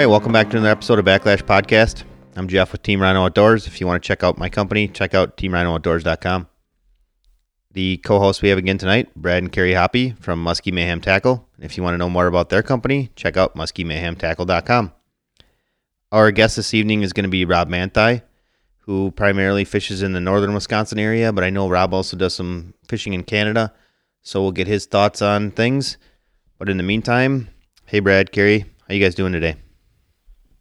right, welcome back to another episode of Backlash Podcast. I'm Jeff with Team Rhino Outdoors. If you want to check out my company, check out teamrhinooutdoors.com. The co-hosts we have again tonight, Brad and Carrie Hoppy from Muskie Mayhem Tackle. If you want to know more about their company, check out muskiemayhemtackle.com. Our guest this evening is going to be Rob Manthei, who primarily fishes in the northern Wisconsin area, but I know Rob also does some fishing in Canada, so we'll get his thoughts on things. But in the meantime, hey Brad, Carrie, how you guys doing today?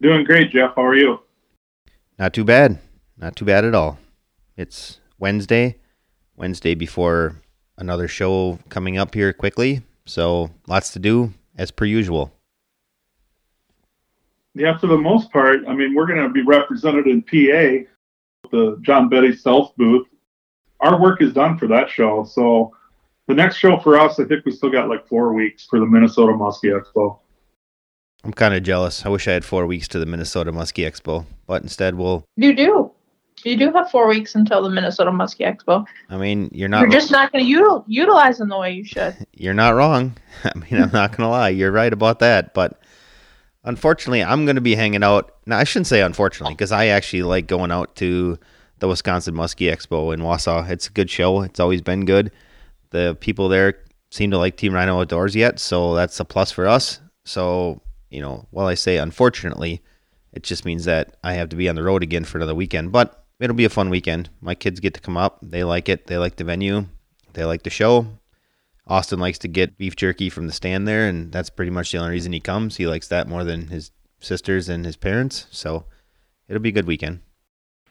Doing great, Jeff. How are you? Not too bad. Not too bad at all. It's Wednesday, Wednesday before another show coming up here quickly. So lots to do as per usual. Yeah, for the most part, I mean, we're going to be represented in PA, the John Betty Stealth booth. Our work is done for that show. So the next show for us, I think we still got like four weeks for the Minnesota Muskie Expo. I'm kind of jealous. I wish I had four weeks to the Minnesota Muskie Expo, but instead we'll. You do. You do have four weeks until the Minnesota Muskie Expo. I mean, you're not. You're just not going to util- utilize them the way you should. You're not wrong. I mean, I'm not going to lie. You're right about that. But unfortunately, I'm going to be hanging out. Now, I shouldn't say unfortunately, because I actually like going out to the Wisconsin Muskie Expo in Wausau. It's a good show. It's always been good. The people there seem to like Team Rhino Outdoors yet, so that's a plus for us. So, you know, while I say unfortunately, it just means that I have to be on the road again for another weekend. But it'll be a fun weekend. My kids get to come up. They like it. They like the venue. They like the show. Austin likes to get beef jerky from the stand there, and that's pretty much the only reason he comes. He likes that more than his sisters and his parents. So it'll be a good weekend.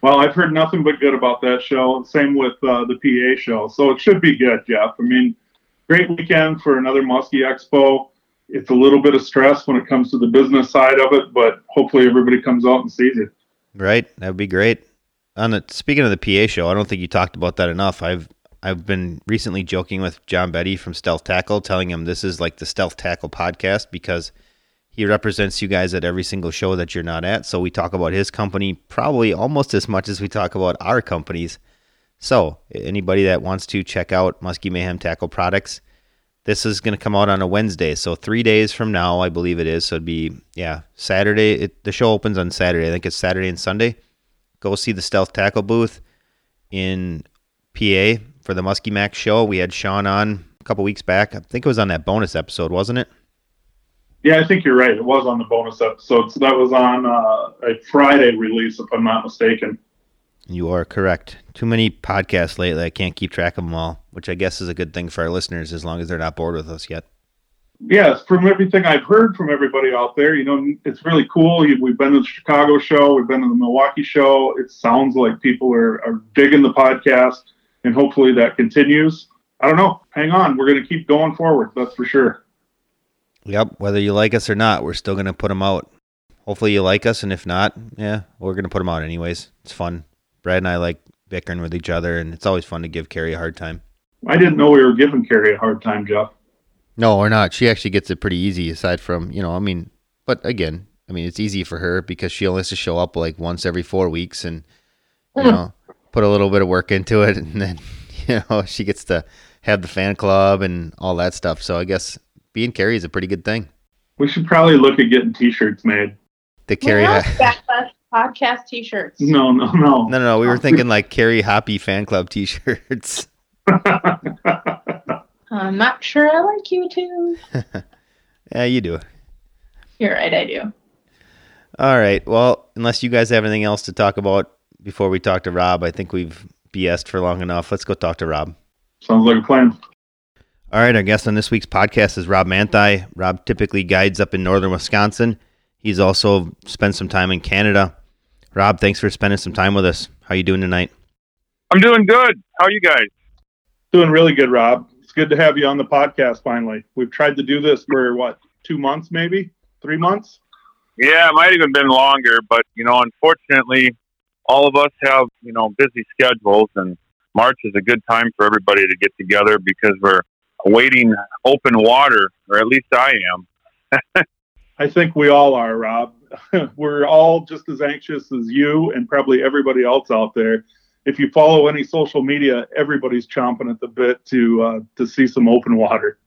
Well, I've heard nothing but good about that show. Same with uh, the PA show. So it should be good, Jeff. I mean, great weekend for another Muskie Expo. It's a little bit of stress when it comes to the business side of it, but hopefully everybody comes out and sees it. Right, that would be great. On the speaking of the PA show, I don't think you talked about that enough. I've I've been recently joking with John Betty from Stealth Tackle, telling him this is like the Stealth Tackle podcast because he represents you guys at every single show that you're not at. So we talk about his company probably almost as much as we talk about our companies. So anybody that wants to check out Muskie Mayhem Tackle products, this is going to come out on a Wednesday. So three days from now, I believe it is. So it'd be yeah Saturday. It, the show opens on Saturday. I think it's Saturday and Sunday. Go see the Stealth Tackle booth in PA for the Muskie Max show. We had Sean on a couple weeks back. I think it was on that bonus episode, wasn't it? Yeah, I think you're right. It was on the bonus episode. So that was on uh, a Friday release, if I'm not mistaken. You are correct. Too many podcasts lately. I can't keep track of them all, which I guess is a good thing for our listeners as long as they're not bored with us yet. Yes, from everything I've heard from everybody out there, you know, it's really cool. We've been to the Chicago show, we've been to the Milwaukee show. It sounds like people are, are digging the podcast, and hopefully that continues. I don't know. Hang on. We're going to keep going forward. That's for sure. Yep. Whether you like us or not, we're still going to put them out. Hopefully you like us, and if not, yeah, we're going to put them out anyways. It's fun. Brad and I like bickering with each other, and it's always fun to give Carrie a hard time. I didn't know we were giving Carrie a hard time, Jeff. No, we're not. She actually gets it pretty easy, aside from, you know, I mean, but again, I mean, it's easy for her because she only has to show up like once every four weeks and, you hmm. know, put a little bit of work into it. And then, you know, she gets to have the fan club and all that stuff. So I guess being Carrie is a pretty good thing. We should probably look at getting t shirts made. The Carrie. We have Backlash podcast t-shirts. No, no, no. No, no, no. We were thinking like Carrie Hoppy fan club t shirts. I'm not sure I like you too. yeah, you do. You're right, I do. All right. Well, unless you guys have anything else to talk about before we talk to Rob, I think we've BS'd for long enough. Let's go talk to Rob. Sounds like a plan. All right. Our guest on this week's podcast is Rob Manthei. Rob typically guides up in northern Wisconsin. He's also spent some time in Canada. Rob, thanks for spending some time with us. How you doing tonight? I'm doing good. How are you guys? Doing really good, Rob. It's good to have you on the podcast finally. We've tried to do this for what, two months maybe? Three months? Yeah, it might even been longer, but you know, unfortunately, all of us have you know busy schedules, and March is a good time for everybody to get together because we're awaiting open water, or at least I am. I think we all are, Rob. we're all just as anxious as you and probably everybody else out there. If you follow any social media, everybody's chomping at the bit to uh, to see some open water.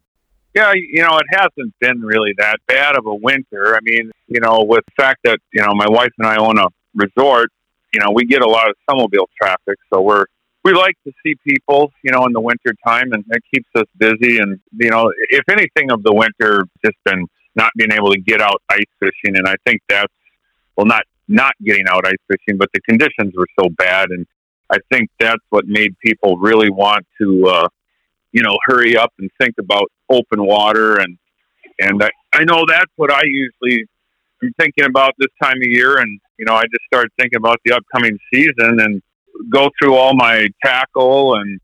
Yeah, you know, it hasn't been really that bad of a winter. I mean, you know, with the fact that, you know, my wife and I own a resort, you know, we get a lot of snowmobile traffic, so we're we like to see people, you know, in the winter time and it keeps us busy and you know, if anything of the winter just been not being able to get out ice fishing and I think that's well not not getting out ice fishing, but the conditions were so bad and I think that's what made people really want to uh you know, hurry up and think about open water and and I, I know that's what I usually am thinking about this time of year and you know, I just started thinking about the upcoming season and go through all my tackle and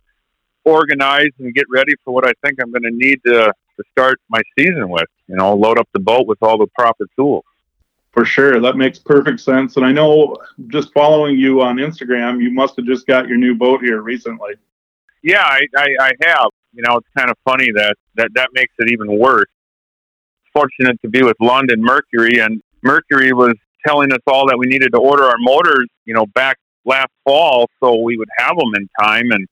organize and get ready for what I think I'm going to need to, to start my season with. You know, load up the boat with all the proper tools. For sure. That makes perfect sense. And I know just following you on Instagram, you must have just got your new boat here recently. Yeah, I, I, I have you know, it's kind of funny that, that that makes it even worse. Fortunate to be with Lund and Mercury, and Mercury was telling us all that we needed to order our motors, you know, back last fall so we would have them in time. And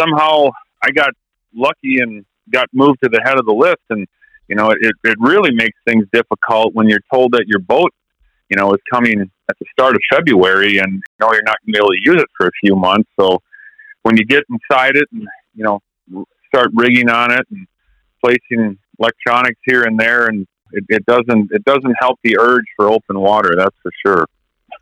somehow I got lucky and got moved to the head of the list. And, you know, it, it really makes things difficult when you're told that your boat, you know, is coming at the start of February and you know you're not going to be able to use it for a few months. So when you get inside it and, you know, start rigging on it and placing electronics here and there, and it, it doesn't it doesn't help the urge for open water. That's for sure.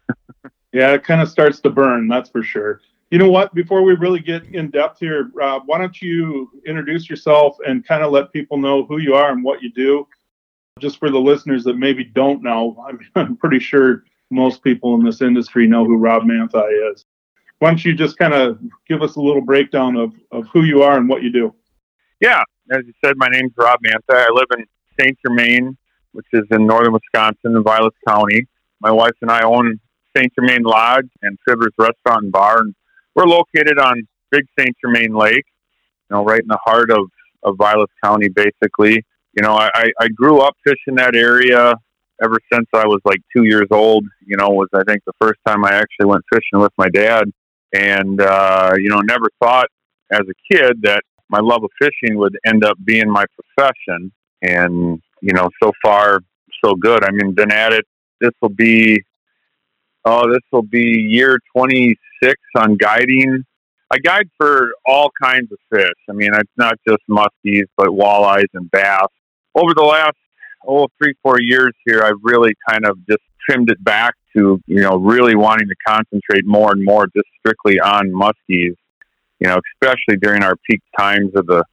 yeah, it kind of starts to burn. That's for sure. You know what? Before we really get in depth here, Rob, why don't you introduce yourself and kind of let people know who you are and what you do, just for the listeners that maybe don't know. I mean, I'm pretty sure most people in this industry know who Rob Manthei is. Why don't you just kind of give us a little breakdown of, of who you are and what you do? Yeah, as you said, my name's Rob Manthei. I live in St. Germain, which is in northern Wisconsin, in Vilas County. My wife and I own St. Germain Lodge and Fiddler's Restaurant and Bar, and we're located on Big St. Germain Lake, you know, right in the heart of, of Vilas County, basically. You know, I, I grew up fishing that area ever since I was like two years old. You know, was I think the first time I actually went fishing with my dad, and uh, you know, never thought as a kid that my love of fishing would end up being my profession. And, you know, so far, so good. I mean, been at it. This will be, oh, this will be year 26 on guiding. I guide for all kinds of fish. I mean, it's not just muskies, but walleyes and bass. Over the last, oh, three, four years here, I've really kind of just trimmed it back to, you know, really wanting to concentrate more and more just strictly on muskies you know, especially during our peak times of the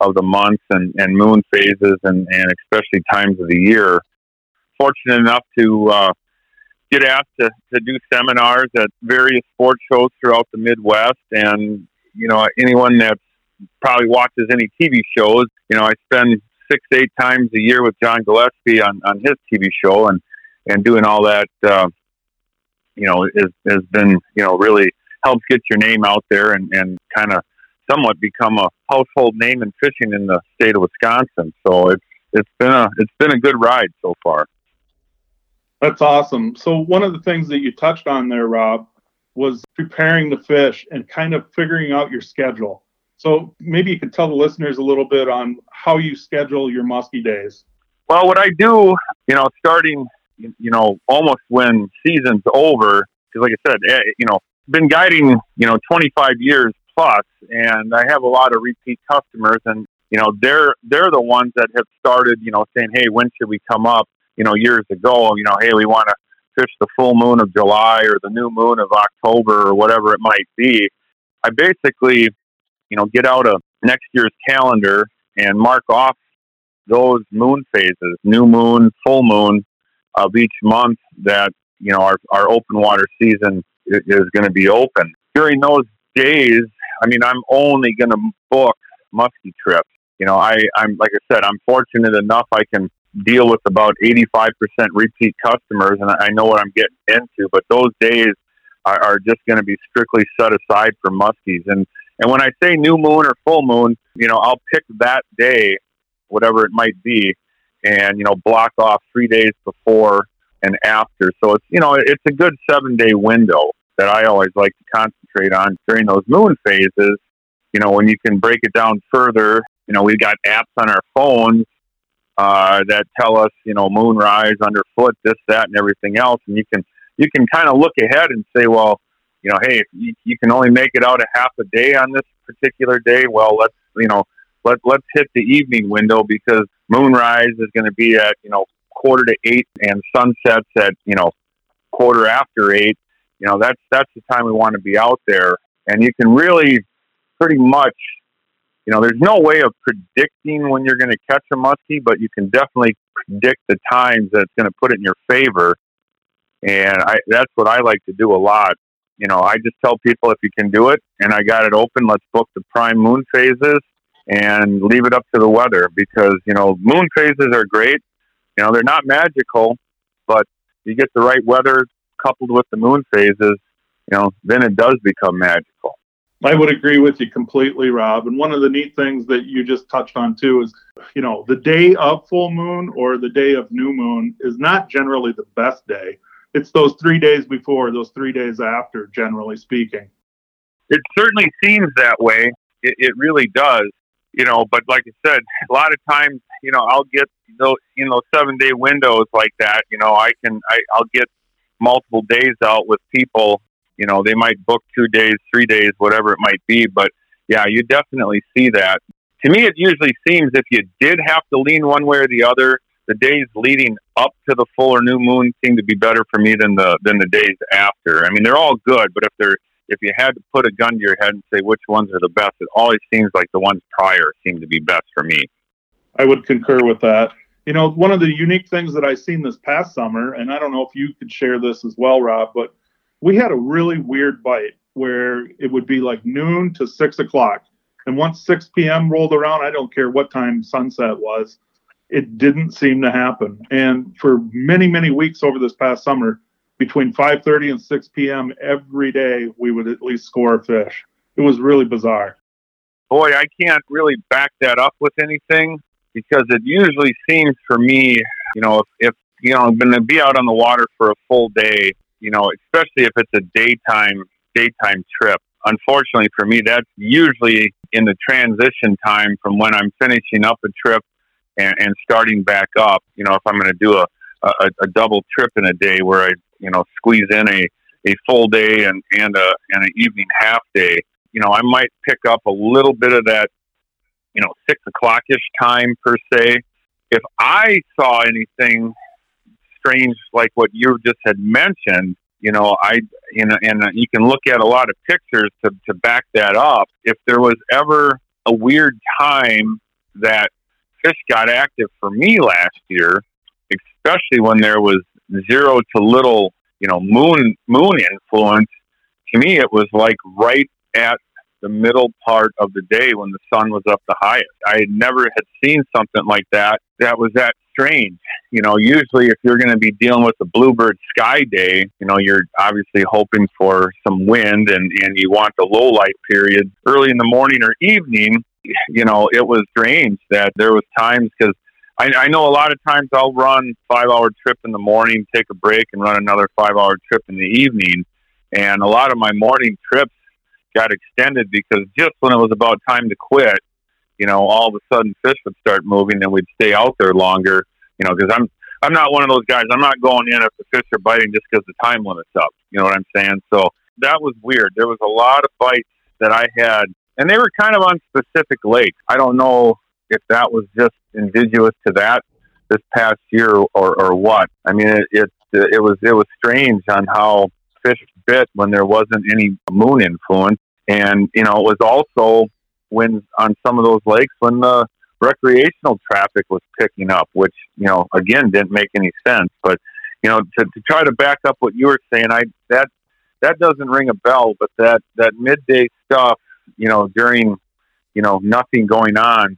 of the months and, and moon phases and, and especially times of the year. Fortunate enough to uh, get asked to, to do seminars at various sports shows throughout the Midwest. And, you know, anyone that probably watches any TV shows, you know, I spend six, eight times a year with John Gillespie on, on his TV show and, and doing all that, uh, you know, is, has been, you know, really helps get your name out there and, and kind of somewhat become a household name in fishing in the state of Wisconsin. So it's it's been a it's been a good ride so far. That's awesome. So one of the things that you touched on there, Rob, was preparing the fish and kind of figuring out your schedule. So maybe you could tell the listeners a little bit on how you schedule your muskie days. Well, what I do, you know, starting, you know, almost when season's over, because like I said, eh, you know, been guiding, you know, 25 years plus, and I have a lot of repeat customers, and you know, they're they're the ones that have started, you know, saying, "Hey, when should we come up?" You know, years ago, you know, "Hey, we want to fish the full moon of July or the new moon of October or whatever it might be." I basically, you know, get out a next year's calendar and mark off those moon phases, new moon, full moon of each month that you know our our open water season is going to be open. During those days, I mean, I'm only going to book muskie trips. You know, I, I'm like I said, I'm fortunate enough I can deal with about 85% repeat customers, and I know what I'm getting into. But those days are, are just going to be strictly set aside for muskies. And and when I say new moon or full moon, you know, I'll pick that day, whatever it might be, and you know, block off three days before and after. So it's you know, it's a good seven day window that I always like to concentrate on during those moon phases. You know, when you can break it down further, You know, we've got apps on our phones uh, that tell us, you know, moonrise underfoot, this, that, and everything else, and you can you can kind of look ahead and say, well, you know, hey, if you, you can only make it out a half a day on this particular day, well, let's you know, let let's hit the evening window because moonrise is going to be at you know quarter to eight and sunsets at you know quarter after eight. You know, that's that's the time we want to be out there, and you can really pretty much you know, there's no way of predicting when you're going to catch a muskie, but you can definitely predict the times that it's going to put it in your favor. And I, that's what I like to do a lot. You know, I just tell people if you can do it and I got it open, let's book the prime moon phases and leave it up to the weather because, you know, moon phases are great. You know, they're not magical, but you get the right weather coupled with the moon phases, you know, then it does become magical. I would agree with you completely, Rob. And one of the neat things that you just touched on too is, you know, the day of full moon or the day of new moon is not generally the best day. It's those three days before, those three days after, generally speaking. It certainly seems that way. It, it really does, you know. But like I said, a lot of times, you know, I'll get those, you know, seven day windows like that. You know, I can, I, I'll get multiple days out with people you know, they might book two days, three days, whatever it might be. But yeah, you definitely see that. To me, it usually seems if you did have to lean one way or the other, the days leading up to the full or new moon seem to be better for me than the than the days after. I mean, they're all good, but if they're if you had to put a gun to your head and say which ones are the best, it always seems like the ones prior seem to be best for me. I would concur with that. You know, one of the unique things that I've seen this past summer, and I don't know if you could share this as well, Rob, but we had a really weird bite where it would be like noon to six o'clock. And once 6 p.m. rolled around, I don't care what time sunset was, it didn't seem to happen. And for many, many weeks over this past summer, between 5:30 and 6 p.m. every day, we would at least score a fish. It was really bizarre. Boy, I can't really back that up with anything because it usually seems for me, you know, if, if you know, I'm going to be out on the water for a full day, you know, especially if it's a daytime daytime trip. Unfortunately for me, that's usually in the transition time from when I'm finishing up a trip and, and starting back up. You know, if I'm going to do a, a, a double trip in a day where I, you know, squeeze in a, a full day and, and a and an evening half day, you know, I might pick up a little bit of that, you know, six o'clock ish time per se. If I saw anything strange like what you just had mentioned you know i you know and you can look at a lot of pictures to, to back that up. If there was ever a weird time that fish got active for me last year especially when there was zero to little you know moon moon influence to me it was like right at the middle part of the day when the sun was up the highest. I never had seen something like that that was that strange. You know, usually if you're going to be dealing with a bluebird sky day, you know, you're obviously hoping for some wind and, and you want the low light period early in the morning or evening. You know, it was strange that there was times because I, I know a lot of times I'll run five hour trip in the morning, take a break and run another five hour trip in the evening. And a lot of my morning trips got extended because just when it was about time to quit, you know, all of a sudden fish would start moving and we'd stay out there longer, you know, because I'm, I'm not one of those guys. I'm not going in if the fish are biting just because the time limit's up. You know what I'm saying? So that was weird. There was a lot of bites that I had, and they were kind of on specific lakes. I don't know if that was just indigenous to that this past year or, or what. I mean, it, it it was it was strange on how fish bit when there wasn't any moon influence, and you know it was also when on some of those lakes when the recreational traffic was picking up, which you know again didn't make any sense. But you know to, to try to back up what you were saying, I that that doesn't ring a bell, but that that midday stuff, you know, during you know nothing going on,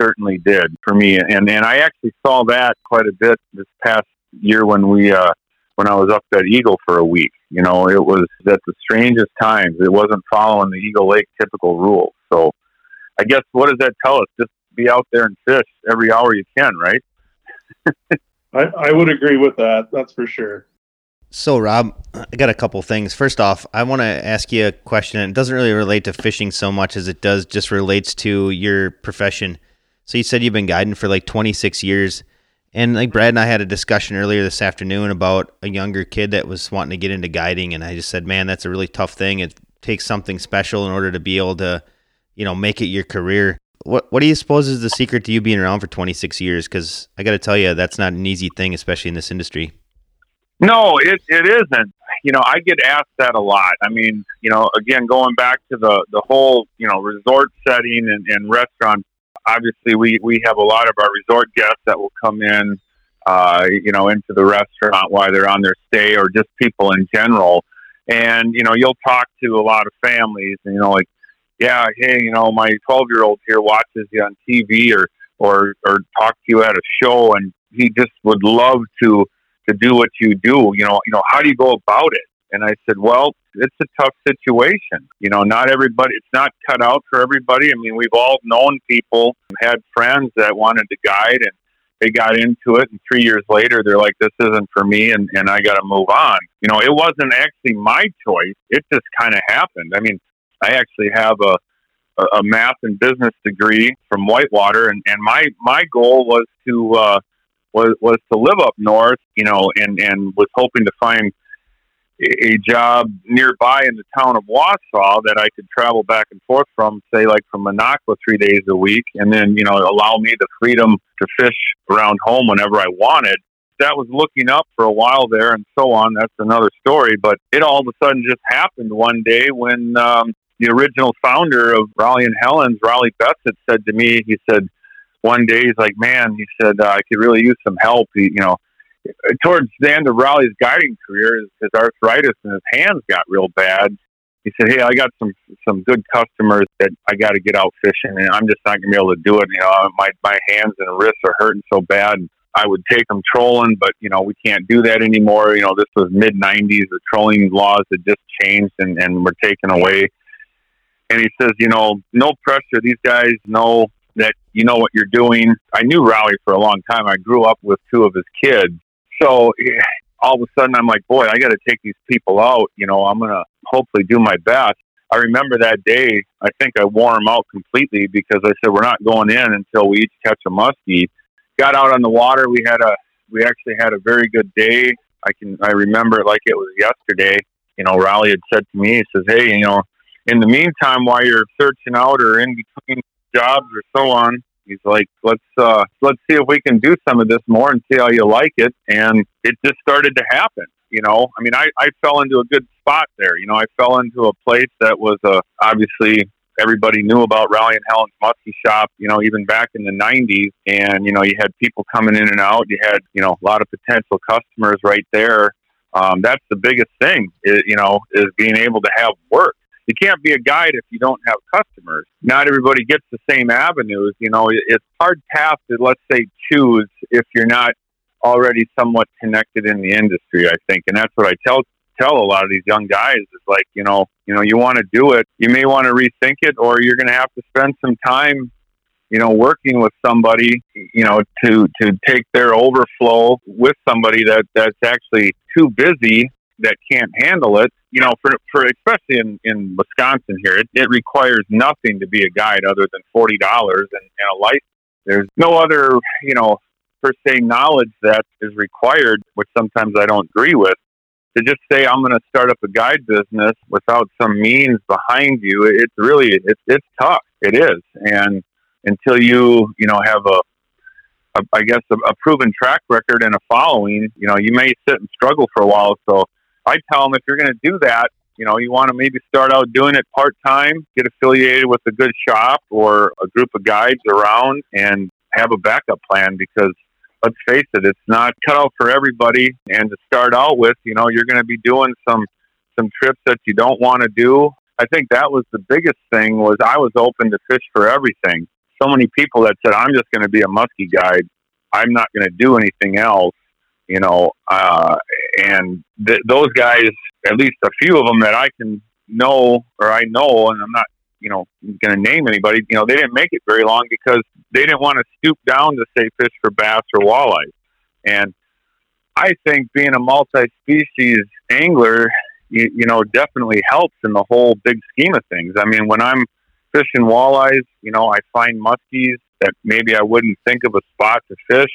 certainly did for me. And and I actually saw that quite a bit this past year when we uh, when I was up at Eagle for a week. You know, it was at the strangest times. It wasn't following the Eagle Lake typical rules. So I guess what does that tell us? Just be out there and fish every hour you can, right? I, I would agree with that. That's for sure. So, Rob, I got a couple things. First off, I want to ask you a question. It doesn't really relate to fishing so much as it does just relates to your profession. So you said you've been guiding for like 26 years. And like Brad and I had a discussion earlier this afternoon about a younger kid that was wanting to get into guiding. And I just said, man, that's a really tough thing. It takes something special in order to be able to, you know, make it your career. What What do you suppose is the secret to you being around for 26 years? Because I got to tell you, that's not an easy thing, especially in this industry. No, it it isn't. You know, I get asked that a lot. I mean, you know, again, going back to the the whole you know resort setting and, and restaurant. Obviously, we we have a lot of our resort guests that will come in, uh, you know, into the restaurant while they're on their stay, or just people in general. And you know, you'll talk to a lot of families, and you know, like, yeah, hey, you know, my twelve year old here watches you on TV, or or or talk to you at a show, and he just would love to to do what you do. You know, you know, how do you go about it? And I said, well, it's a tough situation. You know, not everybody, it's not cut out for everybody. I mean, we've all known people, had friends that wanted to guide and they got into it. And three years later, they're like, this isn't for me and, and I got to move on. You know, it wasn't actually my choice. It just kind of happened. I mean, I actually have a, a math and business degree from Whitewater, and, and my my goal was to uh, was was to live up north, you know, and and was hoping to find a job nearby in the town of Wausau that I could travel back and forth from, say like from Minocqua three days a week, and then you know allow me the freedom to fish around home whenever I wanted. That was looking up for a while there, and so on. That's another story. But it all of a sudden just happened one day when um, the original founder of Rollie and Helen's, Rollie Bessett, said to me, he said, one day he's like, man, he said, I could really use some help. He, you know, towards the end of Rollie's guiding career, his, arthritis in his hands got real bad. He said, "Hey, I got some some good customers that I got to get out fishing, and I'm just not gonna be able to do it. You know, my my hands and wrists are hurting so bad. I would take them trolling, but you know, we can't do that anymore. You know, this was mid '90s. The trolling laws had just changed and and were taken away. And he says, you know, no pressure. These guys know that you know what you're doing. I knew Raleigh for a long time. I grew up with two of his kids. So all of a sudden, I'm like, boy, I got to take these people out. You know, I'm going to hopefully do my best. I remember that day, I think I wore them out completely because I said, we're not going in until we each catch a muskie. Got out on the water. We had a, we actually had a very good day. I can, I remember it like it was yesterday. You know, Rollie had said to me, he says, hey, you know, in the meantime, while you're searching out or in between jobs or so on. He's like, let's uh, let's see if we can do some of this more and see how you like it. And it just started to happen. You know, I mean, I, I fell into a good spot there. You know, I fell into a place that was uh, obviously everybody knew about Rollie and Helen's Muskie Shop, you know, even back in the 90s. And, you know, you had people coming in and out. You had, you know, a lot of potential customers right there. Um, that's the biggest thing, is, you know, is being able to have work you can't be a guide if you don't have customers. Not everybody gets the same avenues. You know, it's hard path to let's say choose if you're not already somewhat connected in the industry. I think, and that's what I tell tell a lot of these young guys is like, you know, you know, you want to do it, you may want to rethink it, or you're going to have to spend some time you know, working with somebody, you know, to to take their overflow with somebody that that's actually too busy that can't handle it, you know, for, for especially in, in Wisconsin here, it, it requires nothing to be a guide other than forty dollars and, and a license. There's no other, you know, per se knowledge that is required, which sometimes I don't agree with. To just say I'm going to start up a guide business without some means behind you, it's really it's it's tough. It is, and until you you know have a a, I guess a, a, proven track record and a following, you know, you may sit and struggle for a while. So I tell them if you're going to do that, you know, you want to maybe start out doing it part time, get affiliated with a good shop or a group of guides around, and have a backup plan because let's face it, it's not cut out for everybody. And to start out with, you know, you're going to be doing some some trips that you don't want to do. I think that was the biggest thing was I was open to fish for everything. So many people that said I'm just going to be a muskie guide. I'm not going to do anything else you know, uh, and th- those guys, at least a few of them that I can know or I know, and I'm not, you know, going to name anybody, you know, they didn't make it very long because they didn't want to stoop down to say fish for bass or walleyes. And I think being a multi-species angler, you, you know, definitely helps in the whole big scheme of things. I mean, when I'm fishing walleyes, you know, I find muskies that maybe I wouldn't think of a spot to fish,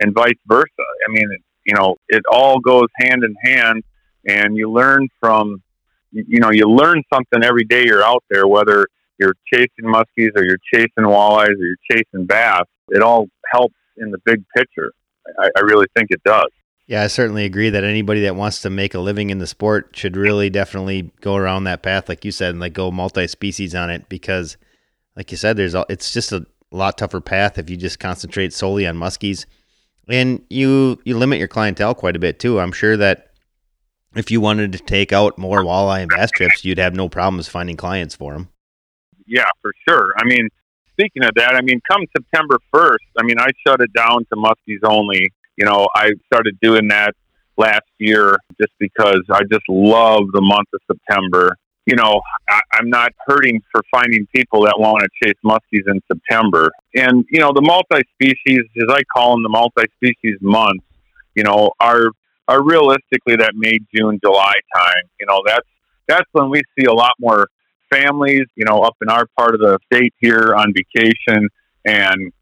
and vice versa. I mean, you know, it all goes hand in hand, and you learn from, you know, you learn something every day you're out there, whether you're chasing muskies or you're chasing walleyes or you're chasing bass. It all helps in the big picture. I, I really think it does. Yeah, I certainly agree that anybody that wants to make a living in the sport should really definitely go around that path, like you said, and like go multi-species on it because, like you said, there's it's just a lot tougher path if you just concentrate solely on muskies, and you you limit your clientele quite a bit too. I'm sure that if you wanted to take out more walleye and bass trips, you'd have no problems finding clients for them. Yeah, for sure. I mean, speaking of that, I mean, come September 1st, I mean, I shut it down to muskies only you know, I started doing that last year just because I just love the month of September. You know, I, I'm not hurting for finding people that want to chase muskies in September. And, you know, the multi species, as I call them, the multi species months, you know, are are realistically that May, June, July time. You know, that's that's when we see a lot more families, you know, up in our part of the state here on vacation and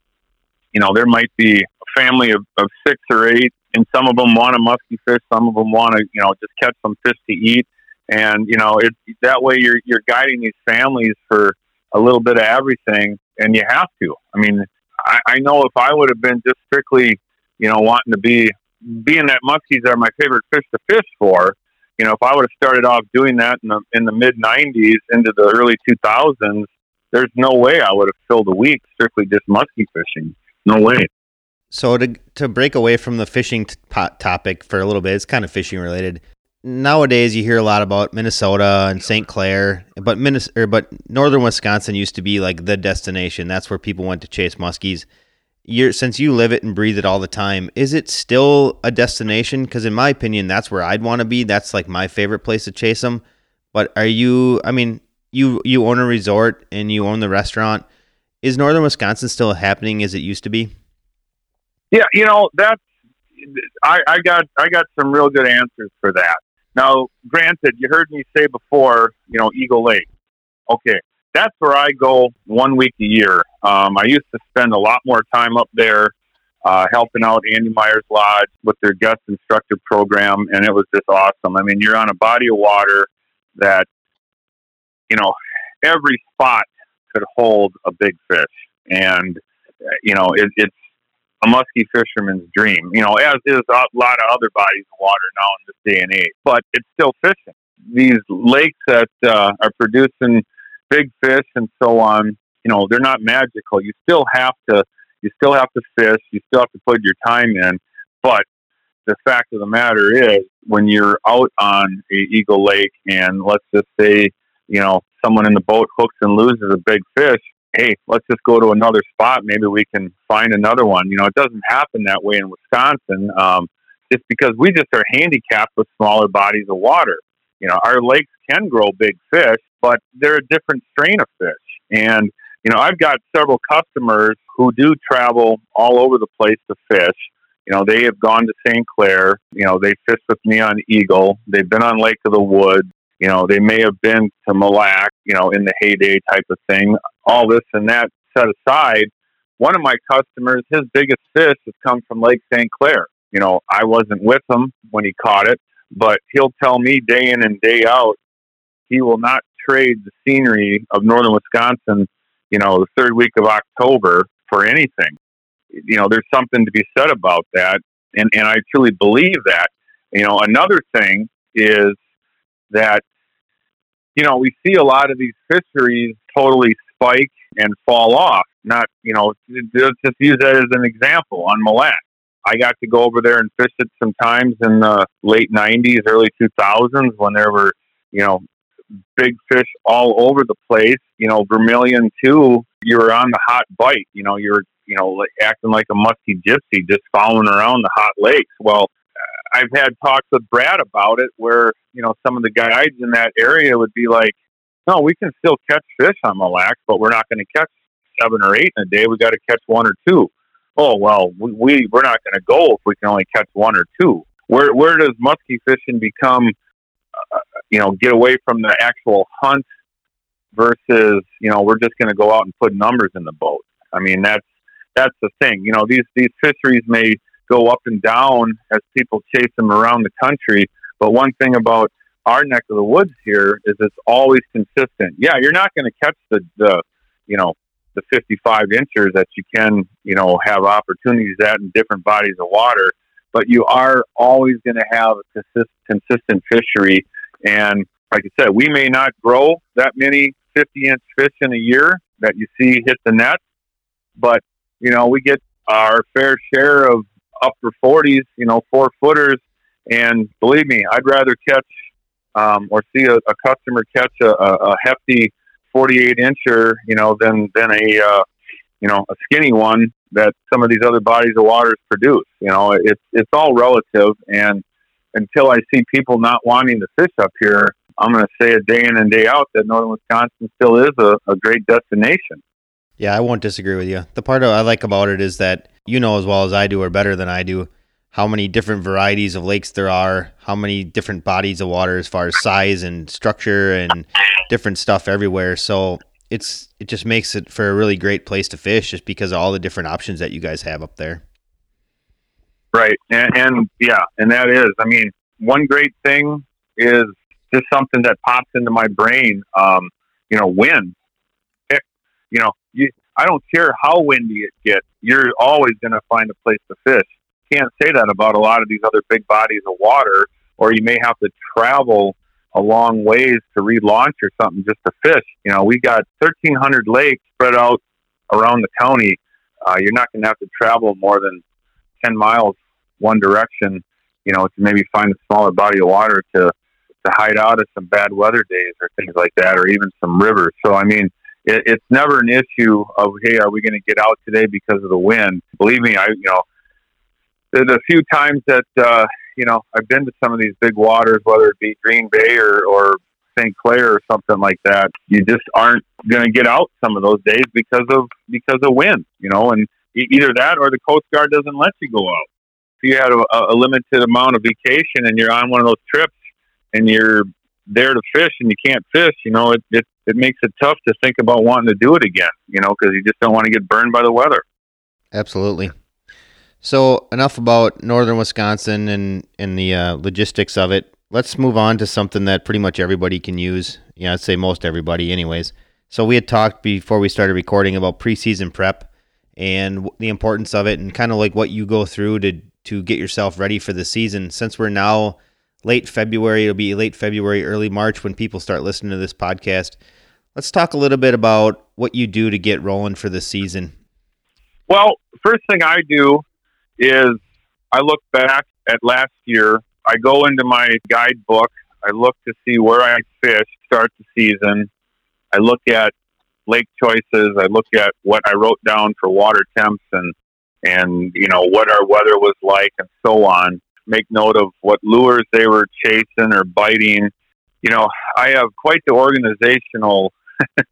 you know, there might be a family of, of six or eight, and some of them want a musky fish, some of them want to, you know, just catch some fish to eat. And you know, it that way you're you're guiding these families for a little bit of everything, and you have to. I mean, I, I know if I would have been just strictly, you know, wanting to be being that muskies are my favorite fish to fish for, you know, if I would have started off doing that in the in the mid '90s into the early 2000s, there's no way I would have filled a week strictly just muskie fishing. No way. So to to break away from the fishing t- topic for a little bit, it's kind of fishing related. Nowadays, you hear a lot about Minnesota and St. Clair, but Minnesota, but northern Wisconsin used to be like the destination. That's where people went to chase muskies. You're, since you live it and breathe it all the time, is it still a destination? Because in my opinion, that's where I'd want to be. That's like my favorite place to chase them. But are you? I mean, you you own a resort and you own the restaurant. Is northern Wisconsin still happening as it used to be? Yeah, you know that's I, I got I got some real good answers for that. Now, granted, you heard me say before, you know, Eagle Lake. Okay, that's where I go one week a year. Um, I used to spend a lot more time up there uh, helping out Andy Myers Lodge with their guest instructor program, and it was just awesome. I mean, you're on a body of water that, you know, every spot could hold a big fish, and you know, it, it's a musky fisherman's dream, you know, as is a lot of other bodies of water now in this day and age. But it's still fishing. These lakes that uh, are producing big fish and so on, you know, they're not magical. You still have to, you still have to fish. You still have to put your time in. But the fact of the matter is, when you're out on Eagle Lake, and let's just say, you know, someone in the boat hooks and loses a big fish, hey, let's just go to another spot. Maybe we can find another one. You know, it doesn't happen that way in Wisconsin, um, just because we just are handicapped with smaller bodies of water. You know, our lakes can grow big fish, but they're a different strain of fish. And, you know, I've got several customers who do travel all over the place to fish. You know, they have gone to St. Clair. You know, they fished with me on Eagle. They've been on Lake of the Woods. You know, they may have been to Mille Lacs, you know, in the heyday type of thing. All this and that set aside, one of my customers, his biggest fish has come from Lake St. Clair. You know, I wasn't with him when he caught it, but he'll tell me day in and day out he will not trade the scenery of northern Wisconsin, you know, the third week of October for anything. You know, there's something to be said about that. And, and I truly believe that. You know, another thing is that, you know, we see a lot of these fisheries totally spike and fall off. Not, you know, let's just use that as an example on Mille I got to go over there and fish it sometimes in the late 90s, early 2000s when there were, you know, big fish all over the place. You know, vermilion too. You were on the hot bite. You know, you're, you know, acting like a musky gypsy, just following around the hot lakes. Well, I've had talks with Brad about it where, you know, some of the guides in that area would be like, no, we can still catch fish on Mille Lacs, but we're not going to catch seven or eight in a day. We got to catch one or two. Oh, well, we, we, we're not going to go if we can only catch one or two. Where, where does muskie fishing become, uh, you know, get away from the actual hunt versus, you know, we're just going to go out and put numbers in the boat? I mean, that's, that's the thing. You know, these these fisheries may go up and down as people chase them around the country. But one thing about our neck of the woods here is it's always consistent. Yeah, you're not going to catch the, the, you know, the 55 inchers that you can, you know, have opportunities at in different bodies of water, but you are always going to have a consist- consistent fishery. And like I said, we may not grow that many 50 inch fish in a year that you see hit the net, but, you know, we get our fair share of upper 40s, you know, four footers. And believe me, I'd rather catch um, or see a, a customer catch a, a, hefty 48 incher, you know, than than a uh, you know a skinny one that some of these other bodies of waters produce. You know, it's it's all relative, and until I see people not wanting to fish up here, I'm going to say a day in and day out that northern Wisconsin still is a, a great destination. Yeah, I won't disagree with you. The part I like about it is that you know as well as I do, or better than I do, how many different varieties of lakes there are, how many different bodies of water as far as size and structure and different stuff everywhere. So it's it just makes it for a really great place to fish just because of all the different options that you guys have up there. Right. And, and yeah, and that is, I mean, one great thing is just something that pops into my brain. Um, you know, wind. It, you know, you, I don't care how windy it gets, you're always going to find a place to fish. Can't say that about a lot of these other big bodies of water, or you may have to travel a long ways to relaunch or something just to fish. You know, we got 1,300 lakes spread out around the county. Uh, you're not going to have to travel more than 10 miles one direction, you know, to maybe find a smaller body of water to to hide out at some bad weather days or things like that, or even some rivers. So, I mean, it, it's never an issue of hey, are we going to get out today because of the wind? Believe me, I you know there's a few times that uh, you know I've been to some of these big waters, whether it be Green Bay or, or St. Clair or something like that. You just aren't going to get out some of those days because of because of wind, you know, and either that or the Coast Guard doesn't let you go out. If you had a, a limited amount of vacation and you're on one of those trips and you're there to fish and you can't fish, you know, it, it, it makes it tough to think about wanting to do it again, you know, because you just don't want to get burned by the weather. Absolutely. So enough about northern Wisconsin and, and the uh, logistics of it. Let's move on to something that pretty much everybody can use. Yeah, I'd say most everybody, anyways. So we had talked before we started recording about preseason prep and the importance of it, and kind of like what you go through to to get yourself ready for the season. Since we're now late February. It'll be late February, early March when people start listening to this podcast. Let's talk a little bit about what you do to get rolling for the season. Well, first thing I do is I look back at last year. I go into my guidebook. I look to see where I fished, start the season. I look at lake choices. I look at what I wrote down for water temps and and you know what our weather was like and so on make note of what lures they were chasing or biting. You know, I have quite the organizational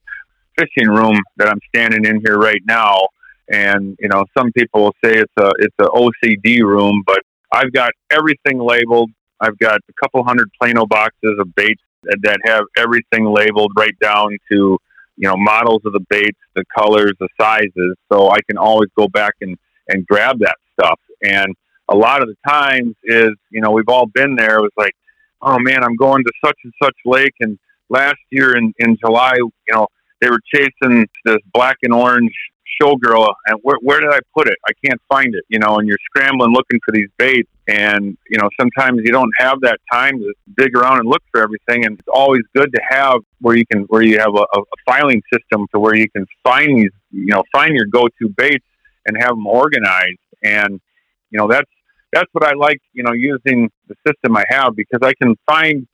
fishing room that I'm standing in here right now. And, you know, some people will say it's a, it's a OCD room, but I've got everything labeled. I've got a couple hundred Plano boxes of baits that, that have everything labeled right down to, you know, models of the baits, the colors, the sizes. So I can always go back and, and grab that stuff. And a lot of the times is, you know, we've all been there. It was like, oh man, I'm going to such and such lake. And last year in, in July, you know, they were chasing this black and orange showgirl. And where, where did I put it? I can't find it, you know, and you're scrambling looking for these baits. And, you know, sometimes you don't have that time to dig around and look for everything. And it's always good to have where you can, where you have a, a filing system to where you can find these, you know, find your go-to baits and have them organized. And, you know, that's, that's what I like, you know, using the system I have because I can find,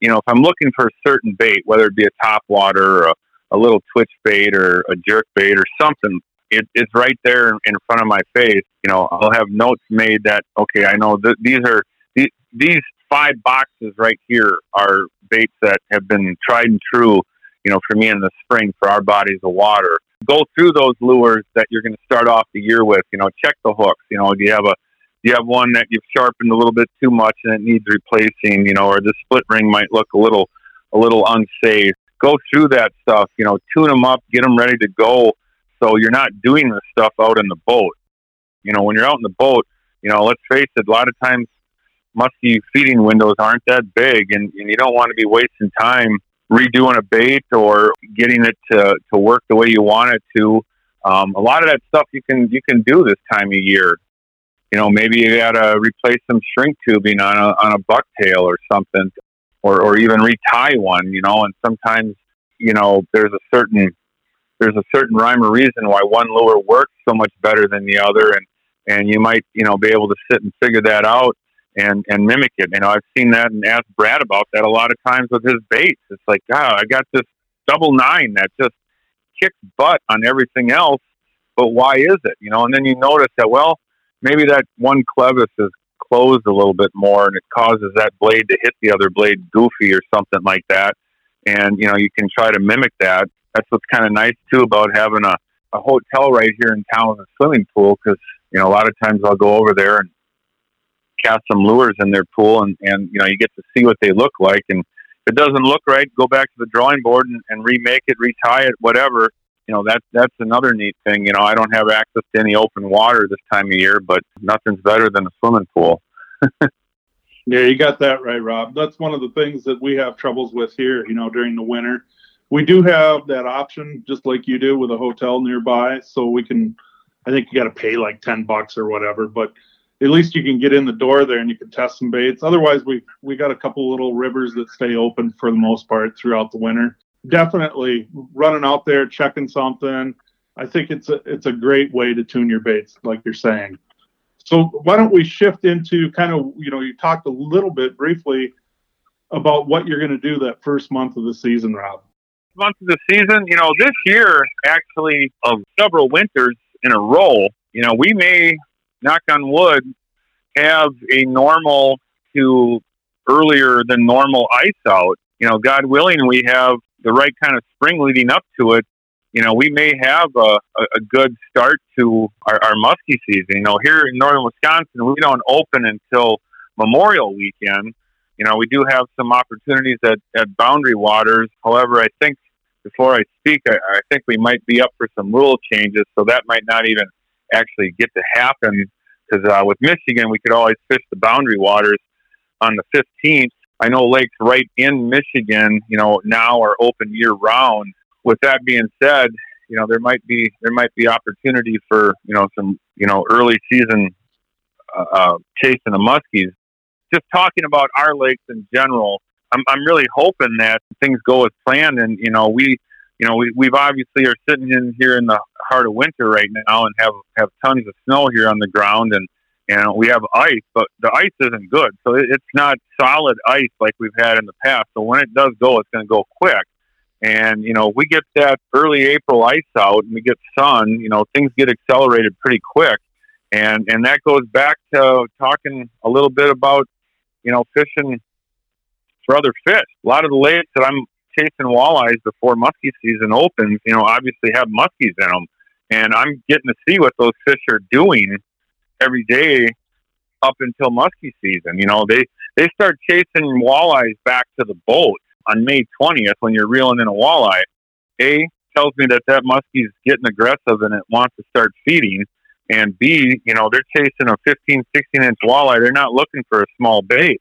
you know, if I'm looking for a certain bait, whether it be a top water or a, a little twitch bait or a jerk bait or something, it, it's right there in front of my face. You know, I'll have notes made that, okay, I know th- these are, these, these five boxes right here are baits that have been tried and true, you know, for me in the spring for our bodies of water. Go through those lures that you're going to start off the year with, you know, check the hooks. You know, do you have a, do you have one that you've sharpened a little bit too much and it needs replacing, you know, or the split ring might look a little a little unsafe. Go through that stuff, you know, tune them up, get them ready to go So you're not doing this stuff out in the boat. You know, when you're out in the boat, you know, let's face it, a lot of times muskie feeding windows aren't that big and, and you don't want to be wasting time redoing a bait or getting it to, to work the way you want it to. Um, a lot of that stuff you can you can do this time of year. You know, maybe you got to replace some shrink tubing on a on a bucktail or something, or or even retie one. You know, and sometimes you know there's a certain there's a certain rhyme or reason why one lure works so much better than the other, and and you might you know be able to sit and figure that out and and mimic it. You know, I've seen that and asked Brad about that a lot of times with his baits. It's like, God, I got this double nine that just kicks butt on everything else, but why is it? You know, and then you notice that well, maybe that one clevis is closed a little bit more, and it causes that blade to hit the other blade goofy or something like that. And you know, you can try to mimic that. That's what's kind of nice too about having a, a hotel right here in town with a swimming pool because you know a lot of times I'll go over there and cast some lures in their pool, and and you know you get to see what they look like. And if it doesn't look right, go back to the drawing board and, and remake it, retie it, whatever. You know that's that's another neat thing. You know I don't have access to any open water this time of year, but nothing's better than a swimming pool. yeah, you got that right, Rob. That's one of the things that we have troubles with here. You know, during the winter, we do have that option, just like you do, with a hotel nearby, so we can. I think you got to pay like ten bucks or whatever, but at least you can get in the door there and you can test some baits. Otherwise, we we got a couple little rivers that stay open for the most part throughout the winter. Definitely running out there checking something. I think it's a it's a great way to tune your baits, like you're saying. So why don't we shift into kind of you know you talked a little bit briefly about what you're going to do that first month of the season, Rob. Month of the season, you know, this year actually of several winters in a row, you know, we may knock on wood, have a normal to earlier than normal ice out. You know, God willing, we have the right kind of spring leading up to it. You know, we may have a, a good start to our, our muskie season. You know, here in northern Wisconsin, we don't open until Memorial weekend. You know, we do have some opportunities at, at Boundary Waters. However, I think before I speak, I, I think we might be up for some rule changes, so that might not even actually get to happen. Because uh, with Michigan, we could always fish the boundary waters on the 15th. I know lakes right in Michigan, you know, now are open year round. With that being said, you know, there might be there might be opportunity for you know some you know early season uh, uh, chasing the muskies. Just talking about our lakes in general, I'm I'm really hoping that things go as planned, and you know we you know, we, we've obviously are sitting in here in the heart of winter right now and have have tons of snow here on the ground and and we have ice, but the ice isn't good, so it, it's not solid ice like we've had in the past. So when it does go, it's going to go quick. And you know, we get that early April ice out and we get sun. You know, things get accelerated pretty quick, and and that goes back to talking a little bit about you know fishing for other fish. A lot of the lakes that I'm chasing walleyes before muskie season opens, you know, obviously have muskies in them. And I'm getting to see what those fish are doing every day up until muskie season. You know, they, they start chasing walleyes back to the boat on May 20th when you're reeling in a walleye. A tells me that that muskie's getting aggressive and it wants to start feeding. And B, you know, they're chasing a 15, 16 inch walleye. They're not looking for a small bait.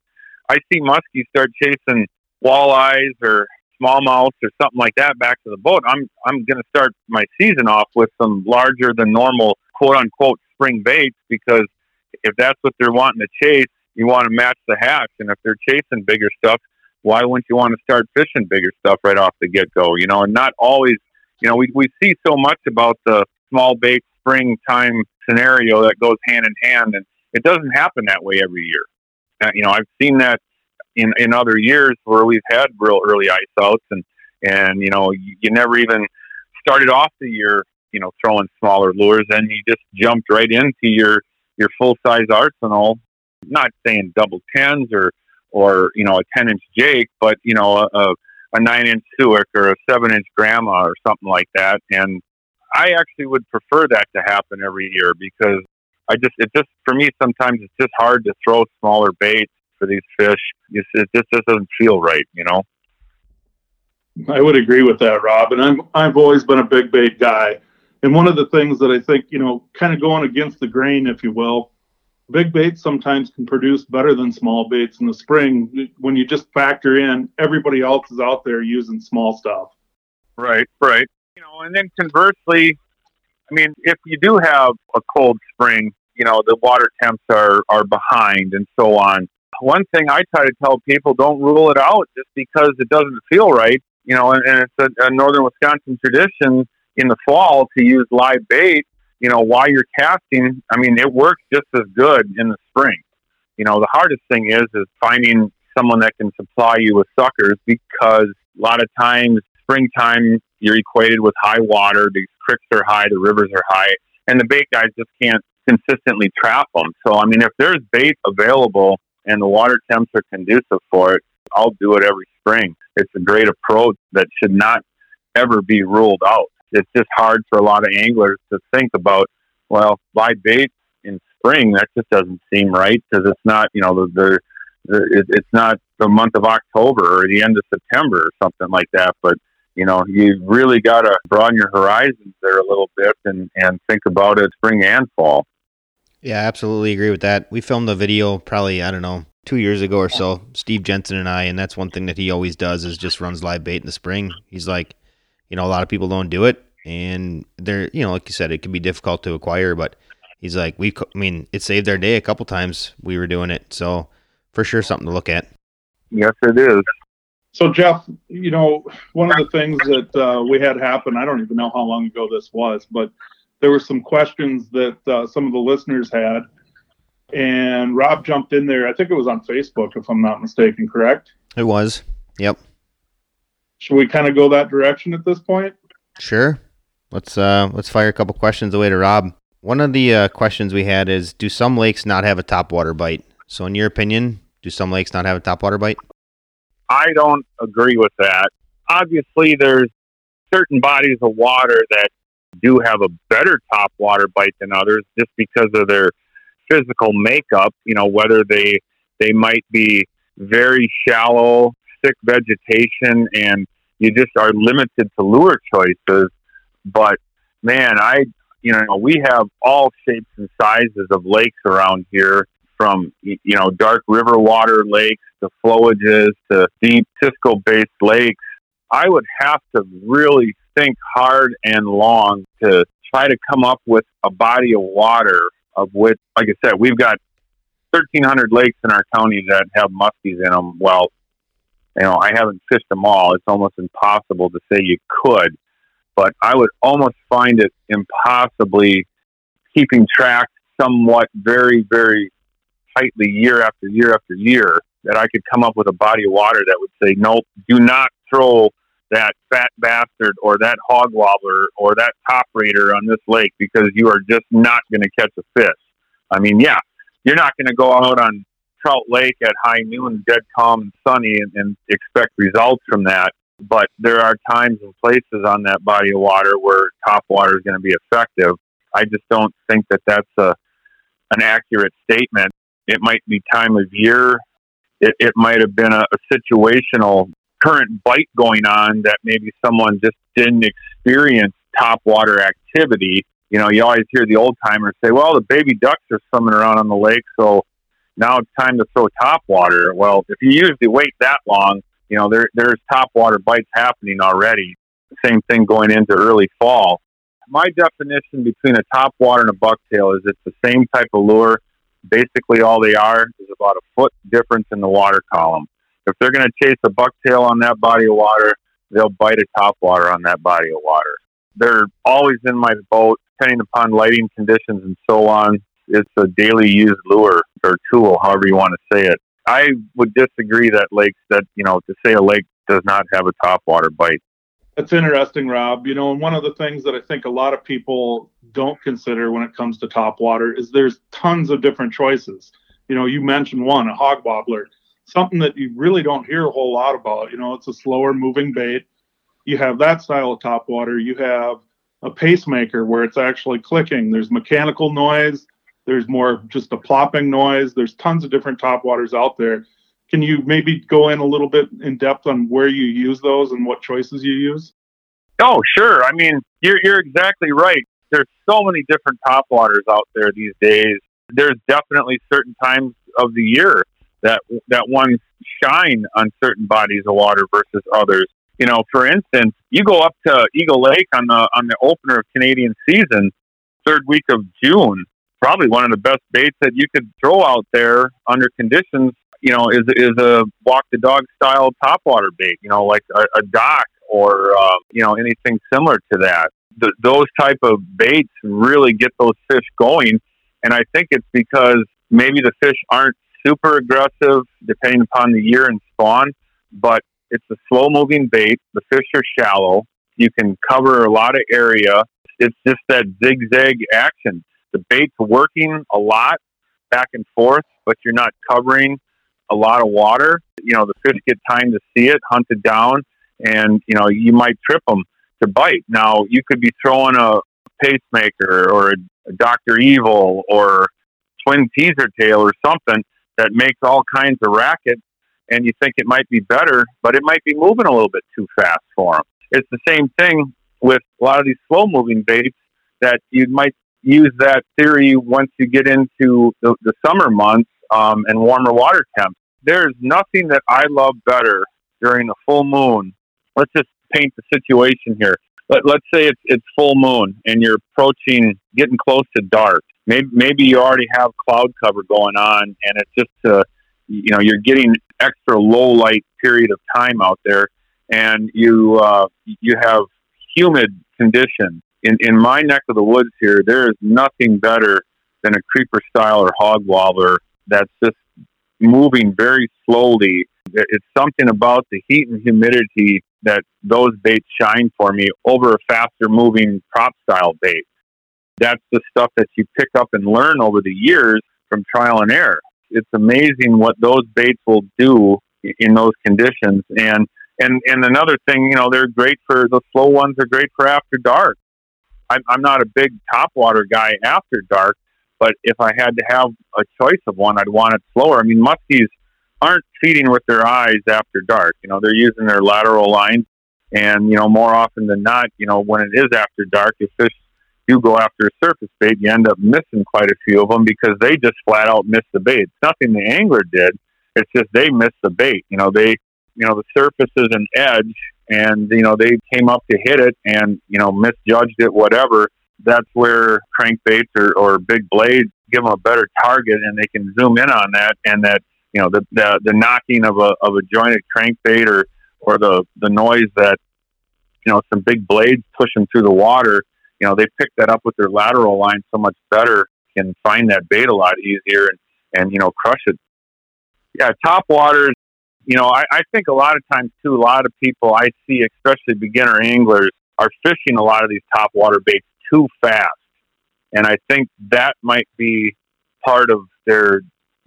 I see muskies start chasing walleyes or smallmouth or something like that back to the boat, I'm I'm going to start my season off with some larger than normal quote unquote spring baits because if that's what they're wanting to chase, you want to match the hatch. And if they're chasing bigger stuff, why wouldn't you want to start fishing bigger stuff right off the get go? You know, and not always, you know, we, we see so much about the small bait springtime scenario that goes hand in hand, and it doesn't happen that way every year. Uh, you know, I've seen that in in other years where we've had real early ice outs and and you know you, you never even started off the year you know throwing smaller lures and you just jumped right into your your full size arsenal not saying double tens or or you know a 10 inch jake but you know a, a 9 inch Suick or a 7 inch grandma or something like that and i actually would prefer that to happen every year because i just it just for me sometimes it's just hard to throw smaller baits for these fish. It's, it just doesn't feel right, you know. I would agree with that, Rob. And I'm I've always been a big bait guy. And one of the things that I think, you know, kind of going against the grain, if you will, big baits sometimes can produce better than small baits in the spring when you just factor in everybody else is out there using small stuff. Right, right. You know, and then conversely, I mean, if you do have a cold spring, you know, the water temps are, are behind and so on. One thing I try to tell people don't rule it out just because it doesn't feel right, you know, and, and it's a, a northern Wisconsin tradition in the fall to use live bait, you know, while you're casting. I mean, it works just as good in the spring. You know, the hardest thing is, is finding someone that can supply you with suckers because a lot of times springtime you're equated with high water. The creeks are high, the rivers are high, and the bait guys just can't consistently trap them. So, I mean, if there's bait available and the water temps are conducive for it, I'll do it every spring. It's a great approach that should not ever be ruled out. It's just hard for a lot of anglers to think about, well, live bait in spring, that just doesn't seem right because it's not, you know, the, the, the, it's not the month of October or the end of September or something like that. But you know, you really got to broaden your horizons there a little bit and, and think about it spring and fall. Yeah, absolutely agree with that. We filmed a video probably, I don't know, two years ago or so, Steve Jensen and I, and that's one thing that he always does is just runs live bait in the spring. He's like, you know, a lot of people don't do it. And they're, you know, like you said, it can be difficult to acquire, but he's like, we, I mean, it saved our day a couple times we were doing it. So for sure, something to look at. Yes, it is. So, Jeff, you know, one of the things that uh, we had happen, I don't even know how long ago this was, but there were some questions that uh, some of the listeners had. And Rob jumped in there. I think it was on Facebook, if I'm not mistaken, correct? It was. Yep. Should we kind of go that direction at this point? Sure. Let's uh let's fire a couple questions away to Rob. One of the uh, questions we had is do some lakes not have a topwater bite? So in your opinion, do some lakes not have a topwater bite? I don't agree with that. Obviously, there's certain bodies of water that do have a better top water bite than others just because of their physical makeup, you know, whether they they might be very shallow, thick vegetation and you just are limited to lure choices. But man, I you know, we have all shapes and sizes of lakes around here from you know dark river water lakes to flowages to deep Cisco based lakes, I would have to really think hard and long to try to come up with a body of water of which, like I said, we've got 1,300 lakes in our county that have muskies in them. Well, you know, I haven't fished them all. It's almost impossible to say you could, but I would almost find it impossibly keeping track somewhat very, very tightly year after year after year that I could come up with a body of water that would say, nope, do not throw that fat bastard or that hog wobbler or that top raider on this lake because you are just not going to catch a fish. I mean, yeah, you're not going to go out on Trout Lake at high noon, dead calm and sunny, and, and expect results from that. But there are times and places on that body of water where top water is going to be effective. I just don't think that that's a an accurate statement. It might be time of year. It, it might have been a, a situational current bite going on that maybe someone just didn't experience top water activity. You know, you always hear the old timers say, well, the baby ducks are swimming around on the lake, so now it's time to throw top water. Well, if you usually wait that long, you know, there, there's top water bites happening already. Same thing going into early fall. My definition between a top water and a bucktail is it's the same type of lure basically all they are is about a foot difference in the water column. If they're going to chase a bucktail on that body of water, they'll bite a top water on that body of water. They're always in my boat, depending upon lighting conditions and so on. It's a daily used lure or tool, however you want to say it. I would disagree that lakes that, you know, to say a lake does not have a top water bite. That's interesting, Rob. You know, and one of the things that I think a lot of people don't consider when it comes to top water is there's tons of different choices. You know, you mentioned one, a hog wobbler, something that you really don't hear a whole lot about. You know, it's a slower moving bait. You have that style of top water. You have a pacemaker where it's actually clicking. There's mechanical noise. There's more just a plopping noise. There's tons of different top waters out there. Can you maybe go in a little bit in depth on where you use those and what choices you use? Oh, sure. I mean, you're you're exactly right. There's so many different top waters out there these days. There's definitely certain times of the year that that ones shine on certain bodies of water versus others. You know, for instance, you go up to Eagle Lake on the on the opener of Canadian season, third week of June. Probably one of the best baits that you could throw out there under conditions. You know, is is a walk the dog style topwater bait. You know, like a, a dock or uh, you know anything similar to that. The, those type of baits really get those fish going, and I think it's because maybe the fish aren't super aggressive depending upon the year and spawn, but it's a slow moving bait. The fish are shallow. You can cover a lot of area. It's just that zigzag action. The bait's working a lot back and forth, but you're not covering a lot of water. You know, the fish get time to see it, hunt it down, and, you know, you might trip them to bite. Now, you could be throwing a pacemaker or a Dr. Evil or twin teaser tail or something that makes all kinds of racket and you think it might be better, but it might be moving a little bit too fast for them. It's the same thing with a lot of these slow moving baits that you might use that theory once you get into the, the summer months um, and warmer water temps. There's nothing that I love better during a full moon. Let's just paint the situation here. Let, let's say it's, it's full moon and you're approaching, getting close to dark. Maybe, maybe you already have cloud cover going on and it's just, uh, you know, you're getting extra low light period of time out there and you, uh, you have humid conditions. In, in my neck of the woods here, there is nothing better than a creeper style or hog wobbler that's just moving very slowly. It's something about the heat and humidity that those baits shine for me over a faster moving prop style bait. That's the stuff that you pick up and learn over the years from trial and error. It's amazing what those baits will do in those conditions. And and and another thing, you know, they're great for the slow ones. Are great for after dark. I'm, I'm not a big topwater guy after dark, but if I had to have a choice of one, I'd want it slower. I mean, muskies aren't feeding with their eyes after dark. You know, they're using their lateral lines, and you know, more often than not, you know, when it is after dark, if fish do go after a surface bait, you end up missing quite a few of them because they just flat out miss the bait. It's nothing the angler did. It's just they miss the bait. You know, they, you know, the surface is an edge, and you know they came up to hit it and you know misjudged it, whatever. That's where crankbaits or, or big blades give them a better target, and they can zoom in on that, and that you know the the, the knocking of a of a jointed crankbait or or the the noise that you know some big blades pushing through the water. You know they pick that up with their lateral line so much better, can find that bait a lot easier, and and you know crush it. Yeah, top waters. You know, I, I think a lot of times too, a lot of people I see, especially beginner anglers, are fishing a lot of these top water baits too fast, and I think that might be part of their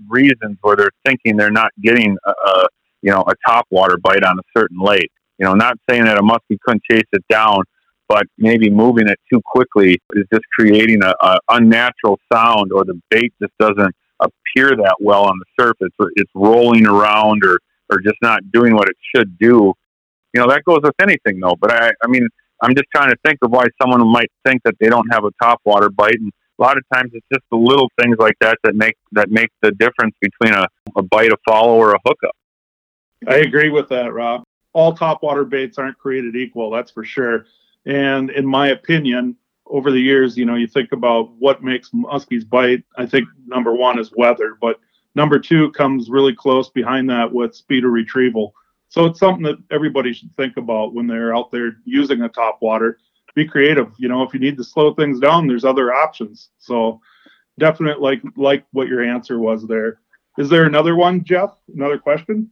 reasons where they're thinking they're not getting a, a you know a top water bite on a certain lake. You know, not saying that a muskie couldn't chase it down, but maybe moving it too quickly is just creating a, a unnatural sound, or the bait just doesn't appear that well on the surface. It's rolling around, or or just not doing what it should do. You know, that goes with anything though. But I, I mean, I'm just trying to think of why someone might think that they don't have a top water bite, and a lot of times it's just the little things like that that make that make the difference between a, a bite, a follow, or a hookup. I agree with that, Rob. All top water baits aren't created equal, that's for sure. And in my opinion, over the years, you know, you think about what makes muskies bite. I think number one is weather, but number two comes really close behind that with speed of retrieval. So it's something that everybody should think about when they're out there using a top water. Be creative. You know, if you need to slow things down, there's other options. So definitely like like what your answer was there. Is there another one, Jeff? Another question?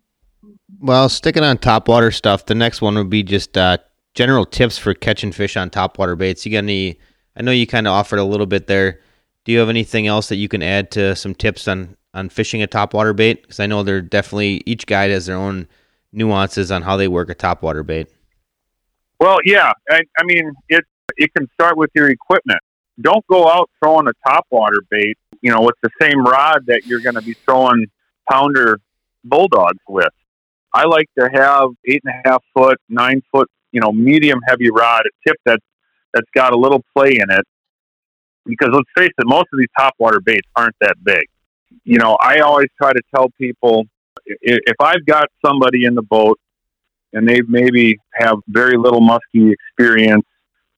Well, sticking on top water stuff, the next one would be just uh, general tips for catching fish on topwater baits. You got any? I know you kind of offered a little bit there. Do you have anything else that you can add to some tips on on fishing a topwater bait? Because I know they're definitely each guide has their own nuances on how they work a topwater bait. Well, yeah, I, I mean it. It can start with your equipment. Don't go out throwing a topwater bait, you know, with the same rod that you're going to be throwing pounder bulldogs with. I like to have eight and a half foot, nine foot you know, medium heavy rod, a tip that's that's got a little play in it. Because let's face it, most of these top water baits aren't that big. You know, I always try to tell people if I've got somebody in the boat and they maybe have very little muskie experience,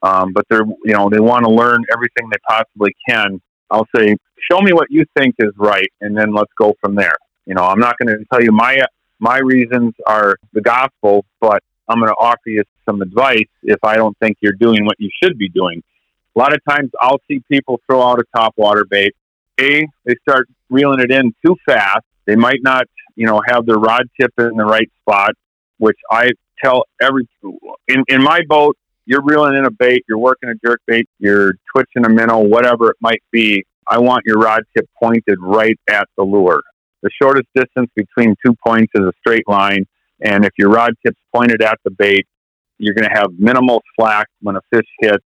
um, but they're you know they want to learn everything they possibly can. I'll say, show me what you think is right, and then let's go from there. You know, I'm not going to tell you my my reasons are the gospel, but I'm going to offer you some advice if I don't think you're doing what you should be doing. A lot of times I'll see people throw out a top water bait. A, they start reeling it in too fast. They might not, you know, have their rod tip in the right spot, which I tell every, in, in my boat, you're reeling in a bait, you're working a jerk bait, you're twitching a minnow, whatever it might be. I want your rod tip pointed right at the lure. The shortest distance between two points is a straight line. And if your rod tip's pointed at the bait, you're going to have minimal slack when a fish hits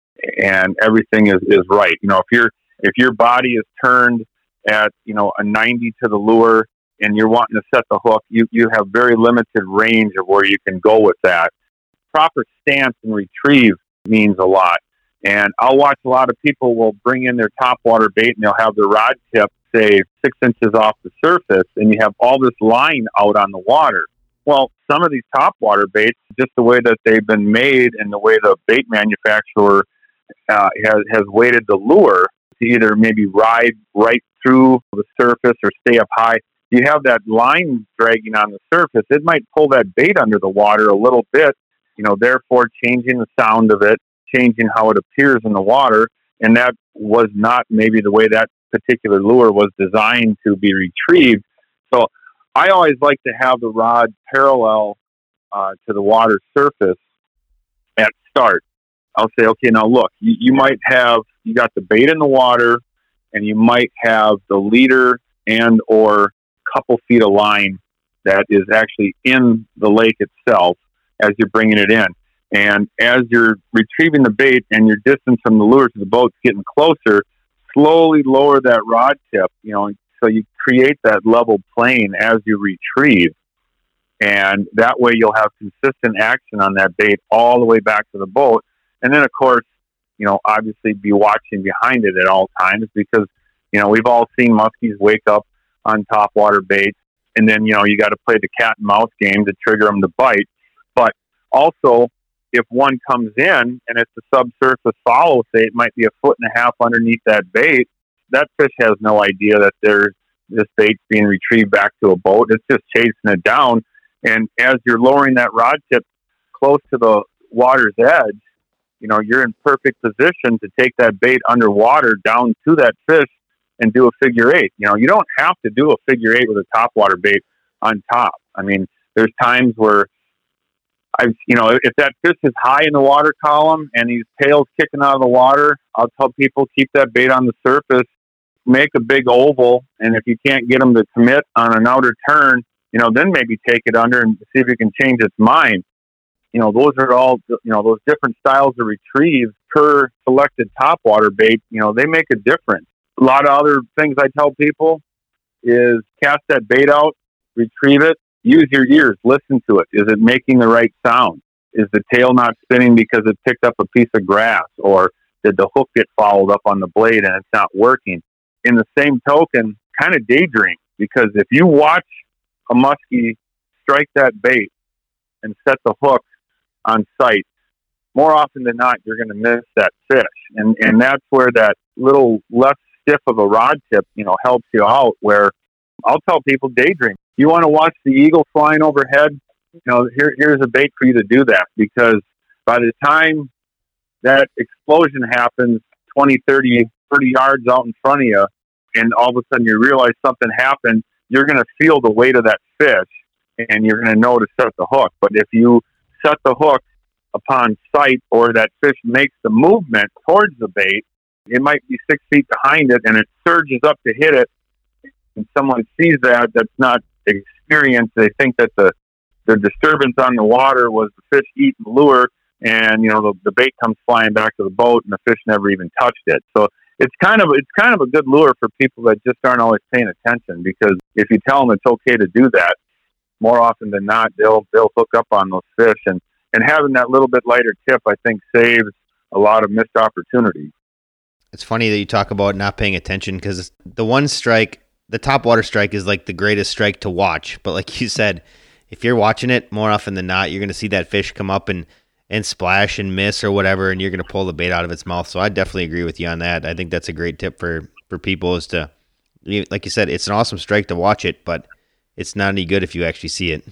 and everything is, is right. You know, if your if your body is turned at, you know, a 90 to the lure and you're wanting to set the hook, you, you have very limited range of where you can go with that. Proper stance and retrieve means a lot. And I'll watch a lot of people will bring in their top water bait and they'll have their rod tip, say, six inches off the surface, and you have all this line out on the water. Well, some of these top water baits, just the way that they've been made and the way the bait manufacturer uh, has, has weighted the lure to either maybe ride right through the surface or stay up high. You have that line dragging on the surface, it might pull that bait under the water a little bit, you know, therefore changing the sound of it, changing how it appears in the water. And that was not maybe the way that particular lure was designed to be retrieved. So I always like to have the rod parallel uh, to the water surface at start. I'll say, okay, now look, you, you might have you got the bait in the water, and you might have the leader and or couple feet of line that is actually in the lake itself as you're bringing it in. And as you're retrieving the bait and your distance from the lure to the boat's getting closer, slowly lower that rod tip, you know, so you create that level plane as you retrieve. And that way you'll have consistent action on that bait all the way back to the boat. And then, of course, you know, obviously be watching behind it at all times because, you know, we've all seen muskies wake up on top water baits. And then, you know, you got to play the cat and mouse game to trigger them to bite. But also, if one comes in and it's a subsurface follow, say it might be a foot and a half underneath that bait, that fish has no idea that there's this bait's being retrieved back to a boat. It's just chasing it down. And as you're lowering that rod tip close to the water's edge, you know, you're in perfect position to take that bait underwater down to that fish and do a figure eight. You know, you don't have to do a figure eight with a top water bait on top. I mean, there's times where I've, you know, if that fish is high in the water column and his tail's kicking out of the water, I'll tell people keep that bait on the surface, make a big oval, and if you can't get them to commit on an outer turn, you know, then maybe take it under and see if you can change its mind. You know, those are all, you know, those different styles of retrieve per selected topwater bait, you know, they make a difference. A lot of other things I tell people is cast that bait out, retrieve it, use your ears, listen to it. Is it making the right sound? Is the tail not spinning because it picked up a piece of grass or did the hook get fouled up on the blade and it's not working? In the same token, kind of daydream because if you watch a muskie strike that bait and set the hook on site, more often than not, you're going to miss that fish. And, and that's where that little less stiff of a rod tip, you know, helps you out where I'll tell people daydream. You want to watch the eagle flying overhead? You know, here, here's a bait for you to do that because by the time that explosion happens 20, 30, 30 yards out in front of you, and all of a sudden you realize something happened, you're going to feel the weight of that fish and you're going to know to set the hook. But if you set the hook upon sight or that fish makes the movement towards the bait, it might be six feet behind it and it surges up to hit it. And someone sees that that's not experienced. They think that the the disturbance on the water was the fish eating the lure, and you know the, the bait comes flying back to the boat, and the fish never even touched it. So it's kind of it's kind of a good lure for people that just aren't always paying attention. Because if you tell them it's okay to do that, more often than not, they'll they'll hook up on those fish and and having that little bit lighter tip, I think, saves a lot of missed opportunities. It's funny that you talk about not paying attention because the one strike, the top water strike, is like the greatest strike to watch. But like you said, if you're watching it more often than not, you're going to see that fish come up and and splash and miss or whatever, and you're going to pull the bait out of its mouth. So I definitely agree with you on that. I think that's a great tip for for people is to, like you said, it's an awesome strike to watch it, but it's not any good if you actually see it.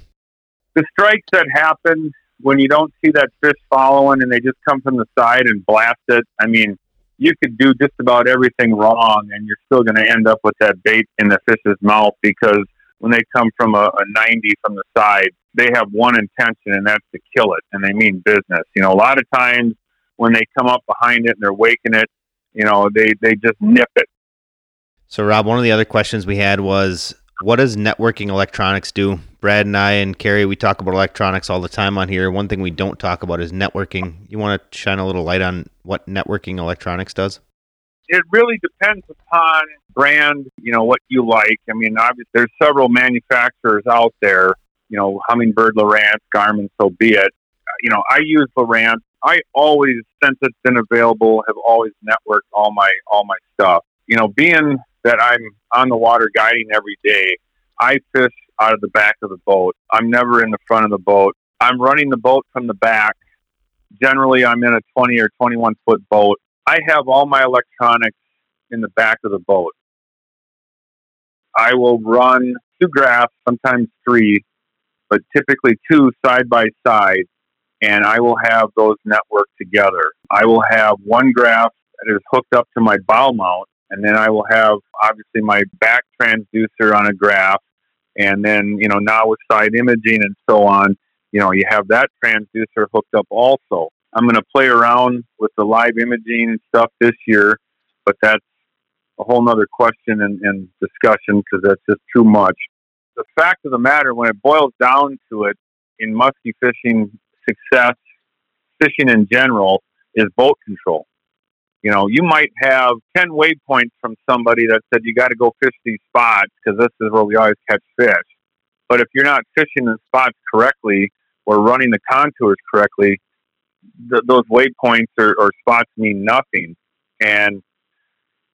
The strikes that happen when you don't see that fish following and they just come from the side and blast it. I mean, you could do just about everything wrong and you're still going to end up with that bait in the fish's mouth because when they come from a, a 90 from the side, they have one intention and that's to kill it and they mean business. You know, a lot of times when they come up behind it and they're waking it, you know, they, they just nip it. So, Rob, one of the other questions we had was what does networking electronics do? Brad and I and Carrie, we talk about electronics all the time on here. One thing we don't talk about is networking. You want to shine a little light on what networking electronics does? It really depends upon brand, you know, what you like. I mean, obviously, there's several manufacturers out there, you know, Humminbird, Lowrance, Garmin, so be it. You know, I use Lowrance. I always, since it's been available, have always networked all my all my stuff. You know, being that I'm on the water guiding every day. I fish out of the back of the boat. I'm never in the front of the boat. I'm running the boat from the back. Generally, I'm in a 20 or 21 foot boat. I have all my electronics in the back of the boat. I will run two graphs, sometimes three, but typically two side by side, and I will have those networked together. I will have one graph that is hooked up to my bow mount, and then I will have obviously my back transducer on a graph, and then you know now with side imaging and so on, you know you have that transducer hooked up also. I'm going to play around with the live imaging and stuff this year, but that's a whole nother question and, and discussion because that's just too much. The fact of the matter, when it boils down to it, in musky fishing success, fishing in general, is boat control. You know, you might have 10 waypoints from somebody that said you got to go fish these spots because this is where we always catch fish. But if you're not fishing the spots correctly or running the contours correctly, th- those waypoints or, or spots mean nothing. And,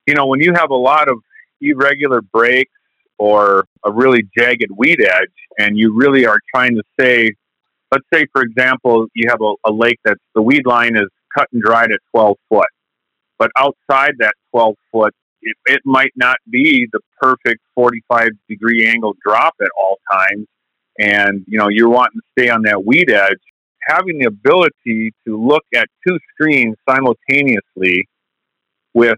you know, when you have a lot of irregular breaks or a really jagged weed edge and you really are trying to say, let's say, for example, you have a, a lake that's the weed line is cut and dried at 12 foot but outside that 12 foot, it, it might not be the perfect 45 degree angle drop at all times. And, you know, you're wanting to stay on that weed edge. Having the ability to look at two screens simultaneously with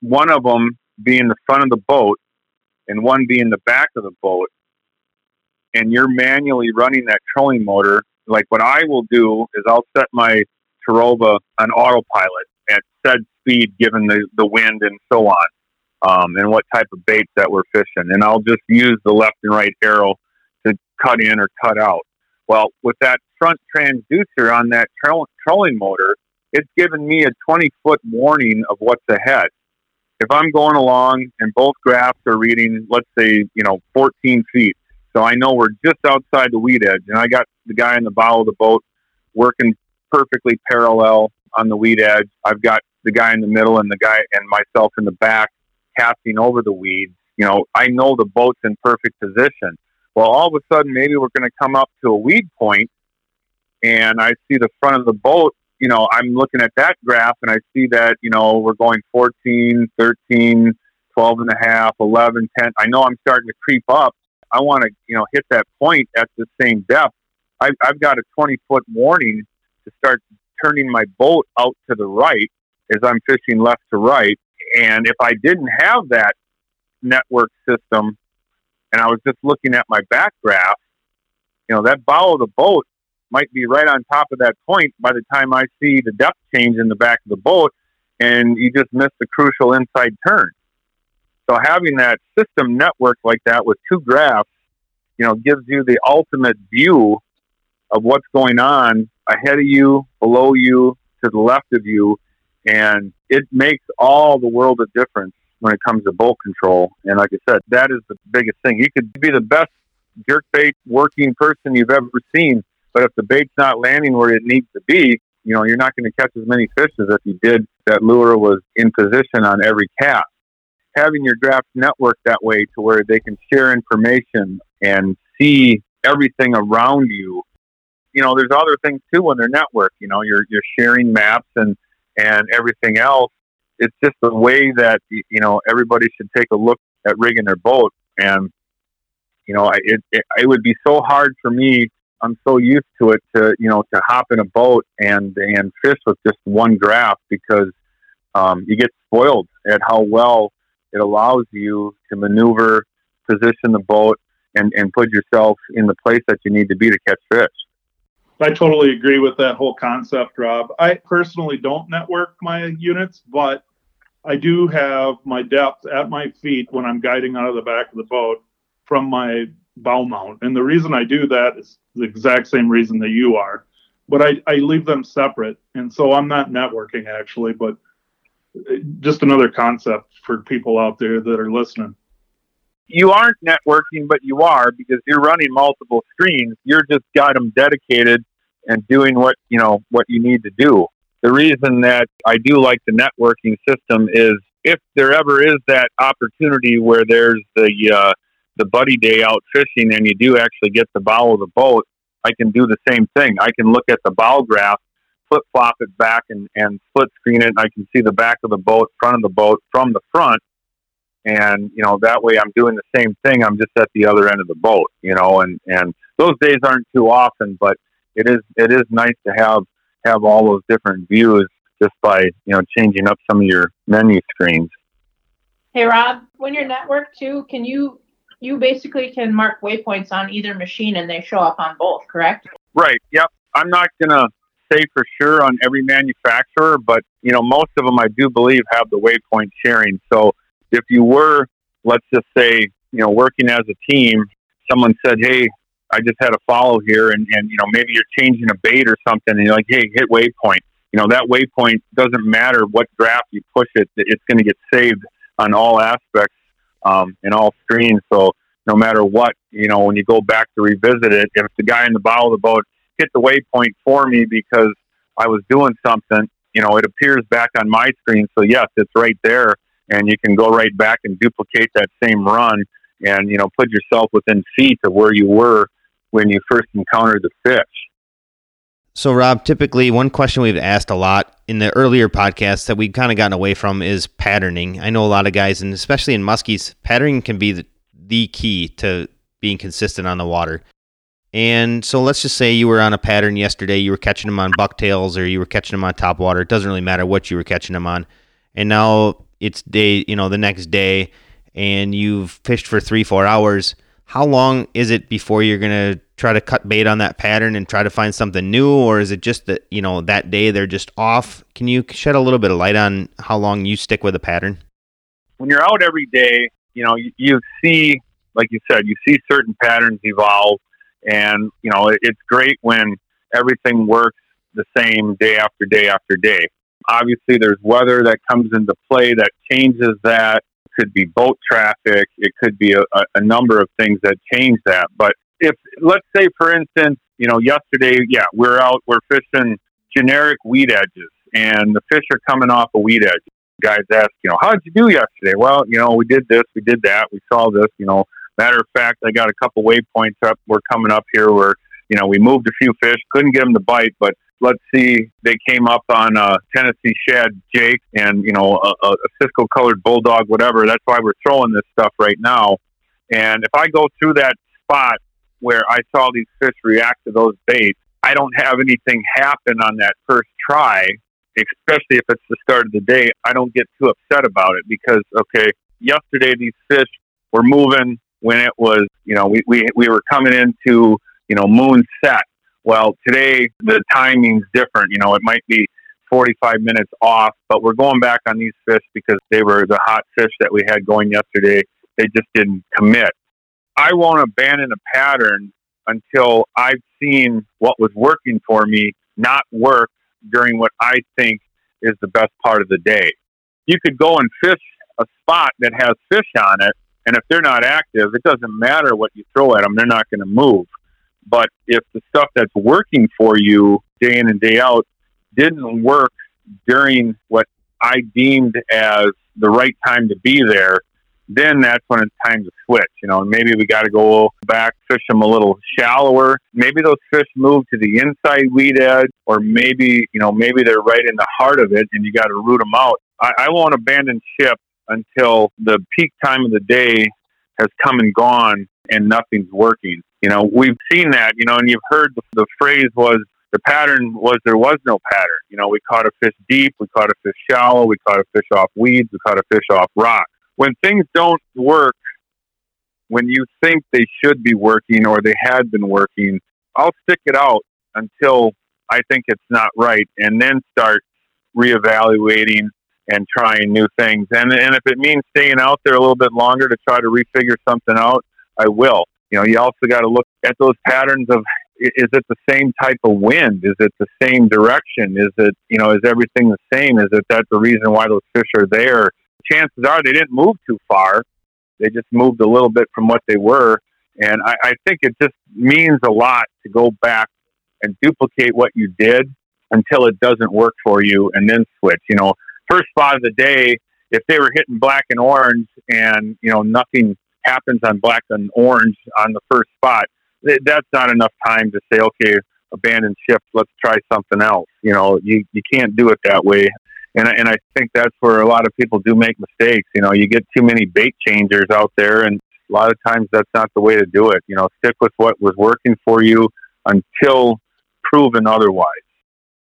one of them being the front of the boat and one being the back of the boat, and you're manually running that trolling motor, like what I will do is I'll set my Terrova on autopilot at said speed given the, the wind and so on, um, and what type of baits that we're fishing. And I'll just use the left and right arrow to cut in or cut out. Well, with that front transducer on that tro- trolling motor, it's given me a 20 foot warning of what's ahead. If I'm going along and both graphs are reading, let's say, you know, 14 feet, so I know we're just outside the weed edge, and I got the guy in the bow of the boat working perfectly parallel on the weed edge. I've got the guy in the middle and the guy and myself in the back casting over the weeds. You know, I know the boat's in perfect position. Well, all of a sudden, maybe we're going to come up to a weed point and I see the front of the boat. You know, I'm looking at that graph and I see that, you know, we're going 14, 13, 12 and a half, 11, 10. I know I'm starting to creep up. I want to, you know, hit that point at the same depth. I've, I've got a 20 foot warning to start turning my boat out to the right as I'm fishing left to right. And if I didn't have that network system and I was just looking at my back graph, you know, that bow of the boat might be right on top of that point by the time I see the depth change in the back of the boat and you just miss the crucial inside turn. So having that system network like that with two graphs, you know, gives you the ultimate view of what's going on ahead of you, below you, to the left of you, and it makes all the world of difference when it comes to boat control. And like I said, that is the biggest thing. You could be the best jerk bait working person you've ever seen, But if the bait's not landing where it needs to be, you know, you're not going to catch as many fish as if you did that lure was in position on every cast. Having your draft network that way to where they can share information and see everything around you. You know, there's other things too when they're network. You know, you're you're sharing maps and and everything else. It's just the way that you know everybody should take a look at rigging their boat. And you know, it it, it would be so hard for me I'm so used to it to you know to hop in a boat and and fish with just one graph because um, you get spoiled at how well it allows you to maneuver, position the boat, and and put yourself in the place that you need to be to catch fish. I totally agree with that whole concept, Rob. I personally don't network my units, but I do have my depth at my feet when I'm guiding out of the back of the boat from my bow mount. And the reason I do that is the exact same reason that you are. But I, I leave them separate. And so I'm not networking actually, but uh, just another concept for people out there that are listening. You aren't networking, but you are because you're running multiple screens. You're just got them dedicated and doing what you know what you need to do. The reason that I do like the networking system is if there ever is that opportunity where there's the uh, the buddy day out fishing and you do actually get the bow of the boat, I can do the same thing. I can look at the bow graph, flip flop it back and, and split screen it. And I can see the back of the boat, front of the boat from the front. And, you know, that way I'm doing the same thing. I'm just at the other end of the boat, you know, and, and those days aren't too often, but it is, it is nice to have, have all those different views just by, you know, changing up some of your menu screens. Hey Rob, when you're networked too, can you you basically can mark waypoints on either machine and they show up on both, correct? Right. Yep. I'm not gonna say for sure on every manufacturer, but you know most of them I do believe have the waypoint sharing. So if you were, let's just say, you know, working as a team, someone said, "Hey, I just had a follow here," and and you know maybe you're changing a bait or something, and you're like, "Hey, hit waypoint." You know that waypoint doesn't matter what graph you push it; it's going to get saved on all aspects um, in all screens. So no matter what, you know, when you go back to revisit it, if the guy in the bow of the boat hit the waypoint for me because I was doing something, you know, it appears back on my screen. So yes, it's right there, and you can go right back and duplicate that same run, and you know, put yourself within feet of where you were when you first encountered the fish. So, Rob, typically one question we've asked a lot in the earlier podcasts that we've kind of gotten away from is patterning. I know a lot of guys, and especially in muskies, patterning can be the, the key to being consistent on the water. And so let's just say you were on a pattern yesterday, you were catching them on bucktails or you were catching them on top water. It doesn't really matter what you were catching them on. And now it's day, you know, the next day and you've fished for three, four hours. How long is it before you're going to try to cut bait on that pattern and try to find something new? Or is it just that, you know, that day they're just off? Can you shed a little bit of light on how long you stick with a pattern? When you're out every day, you know, you, you see, like you said, you see certain patterns evolve, and you know, it, it's great when everything works the same day after day after day. Obviously, there's weather that comes into play that changes that. Could be boat traffic. It could be a, a number of things that change that. But if, let's say, for instance, you know, yesterday, yeah, we're out, we're fishing generic weed edges, and the fish are coming off a weed edge guys ask, you know, how did you do yesterday? Well, you know, we did this, we did that, we saw this. You know, matter of fact, I got a couple waypoints up. We're coming up here where you know we moved a few fish, couldn't get them to bite, but let's see, they came up on a Tennessee shad Jake and you know a, a Cisco colored bulldog, whatever. That's why we're throwing this stuff right now. And if I go through that spot where I saw these fish react to those baits, I don't have anything happen on that first try especially if it's the start of the day, I don't get too upset about it because, okay, yesterday these fish were moving when it was, you know, we, we, we were coming into, you know, moon set. Well, today the timing's different. You know, it might be 45 minutes off, but we're going back on these fish because they were the hot fish that we had going yesterday. They just didn't commit. I won't abandon a pattern until I've seen what was working for me not work during what I think is the best part of the day. You could go and fish a spot that has fish on it, and if they're not active, it doesn't matter what you throw at them; they're not going to move. But if the stuff that's working for you day in and day out didn't work during what I deemed as the right time to be there, then that's when it's time to switch. You know, maybe we got to go back, fish them a little shallower. Maybe those fish move to the inside weed edge, or maybe you know maybe they're right in the heart of it, and you got to root them out. I, I won't abandon ship until the peak time of the day has come and gone, and nothing's working. You know, we've seen that. You know, and you've heard the, the phrase was the pattern was there was no pattern. You know, we caught a fish deep, we caught a fish shallow, we caught a fish off weeds, we caught a fish off rock when things don't work when you think they should be working or they had been working, I'll stick it out until I think it's not right and then start reevaluating and trying new things. And and if it means staying out there a little bit longer to try to refigure something out, I will. You know, you also got to look at those patterns of is it the same type of wind? Is it the same direction? Is it, you know, is everything the same? Is it that the reason why those fish are there? chances are they didn't move too far. They just moved a little bit from what they were. And I, I think it just means a lot to go back and duplicate what you did until it doesn't work for you and then switch. You know, first spot of the day, if they were hitting black and orange and, you know, nothing happens on black and orange on the first spot, that's not enough time to say, okay, abandon shift, let's try something else. You know, you, you can't do it that way and and I think that's where a lot of people do make mistakes. You know, you get too many bait changers out there, and a lot of times that's not the way to do it. You know, stick with what was working for you until proven otherwise.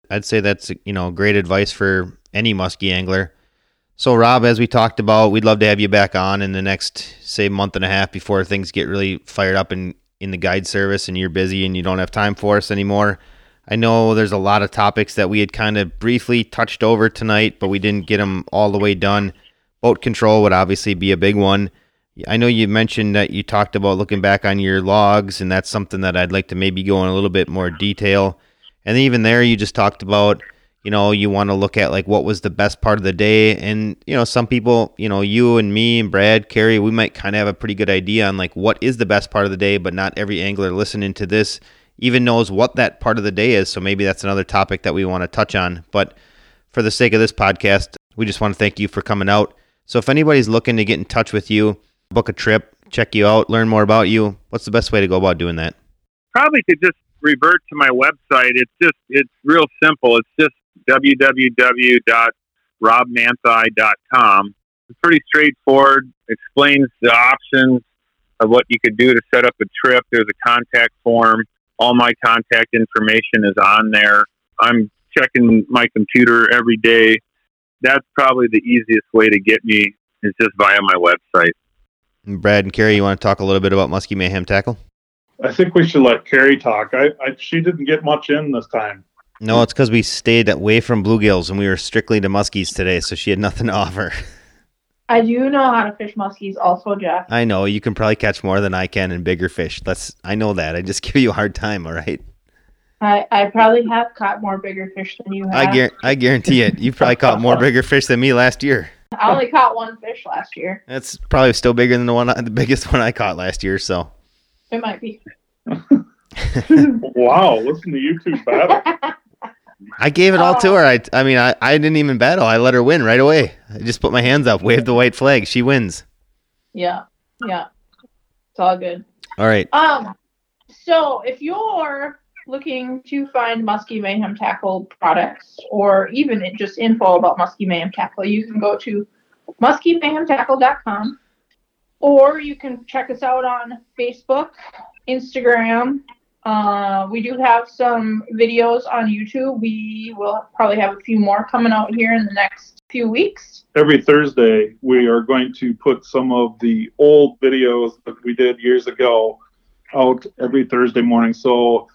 I'd say that's you know great advice for any muskie angler. So Rob, as we talked about, we'd love to have you back on in the next say month and a half before things get really fired up in in the guide service and you're busy and you don't have time for us anymore. I know there's a lot of topics that we had kind of briefly touched over tonight, but we didn't get them all the way done. Boat control would obviously be a big one. I know you mentioned that you talked about looking back on your logs, and that's something that I'd like to maybe go in a little bit more detail. And even there, you just talked about, you know, you want to look at like what was the best part of the day. And, you know, some people, you know, you and me and Brad, Carrie, we might kind of have a pretty good idea on like what is the best part of the day, but not every angler listening to this even knows what that part of the day is. So maybe that's another topic that we want to touch on. But for the sake of this podcast, we just want to thank you for coming out. So if anybody's looking to get in touch with you, book a trip, check you out, learn more about you, what's the best way to go about doing that? Probably to just revert to my website. It's just it's real simple. It's just www.robmanthei.com. It's pretty straightforward. Explains the options of what you could do to set up a trip. There's a contact form all my contact information is on there. I'm checking my computer every day. That's probably the easiest way to get me is just via my website. Brad and Carrie, you want to talk a little bit about Muskie Mayhem Tackle? I think we should let Carrie talk. I, I she didn't get much in this time. No, it's because we stayed away from bluegills and we were strictly to muskies today, so she had nothing to offer. I do know how to fish muskies, also, Jeff. I know you can probably catch more than I can and bigger fish. That's I know that. I just give you a hard time. All right. I, I probably have caught more bigger fish than you have. I, gar- I guarantee it. You probably caught more bigger fish than me last year. I only caught one fish last year. That's probably still bigger than the one, the biggest one I caught last year. So it might be. wow! Listen to you two battle. I gave it all to her. I, I mean, I, I didn't even battle. I let her win right away. I just put my hands up, waved the white flag. She wins. Yeah, yeah, it's all good. All right. Um, so if you're looking to find Muskie Mayhem Tackle products or even just info about Muskie Mayhem Tackle, you can go to muskiemayhemtackle.com or you can check us out on Facebook, Instagram, uh, we do have some videos on YouTube. We will probably have a few more coming out here in the next few weeks. Every Thursday, we are going to put some of the old videos that we did years ago out every Thursday morning. So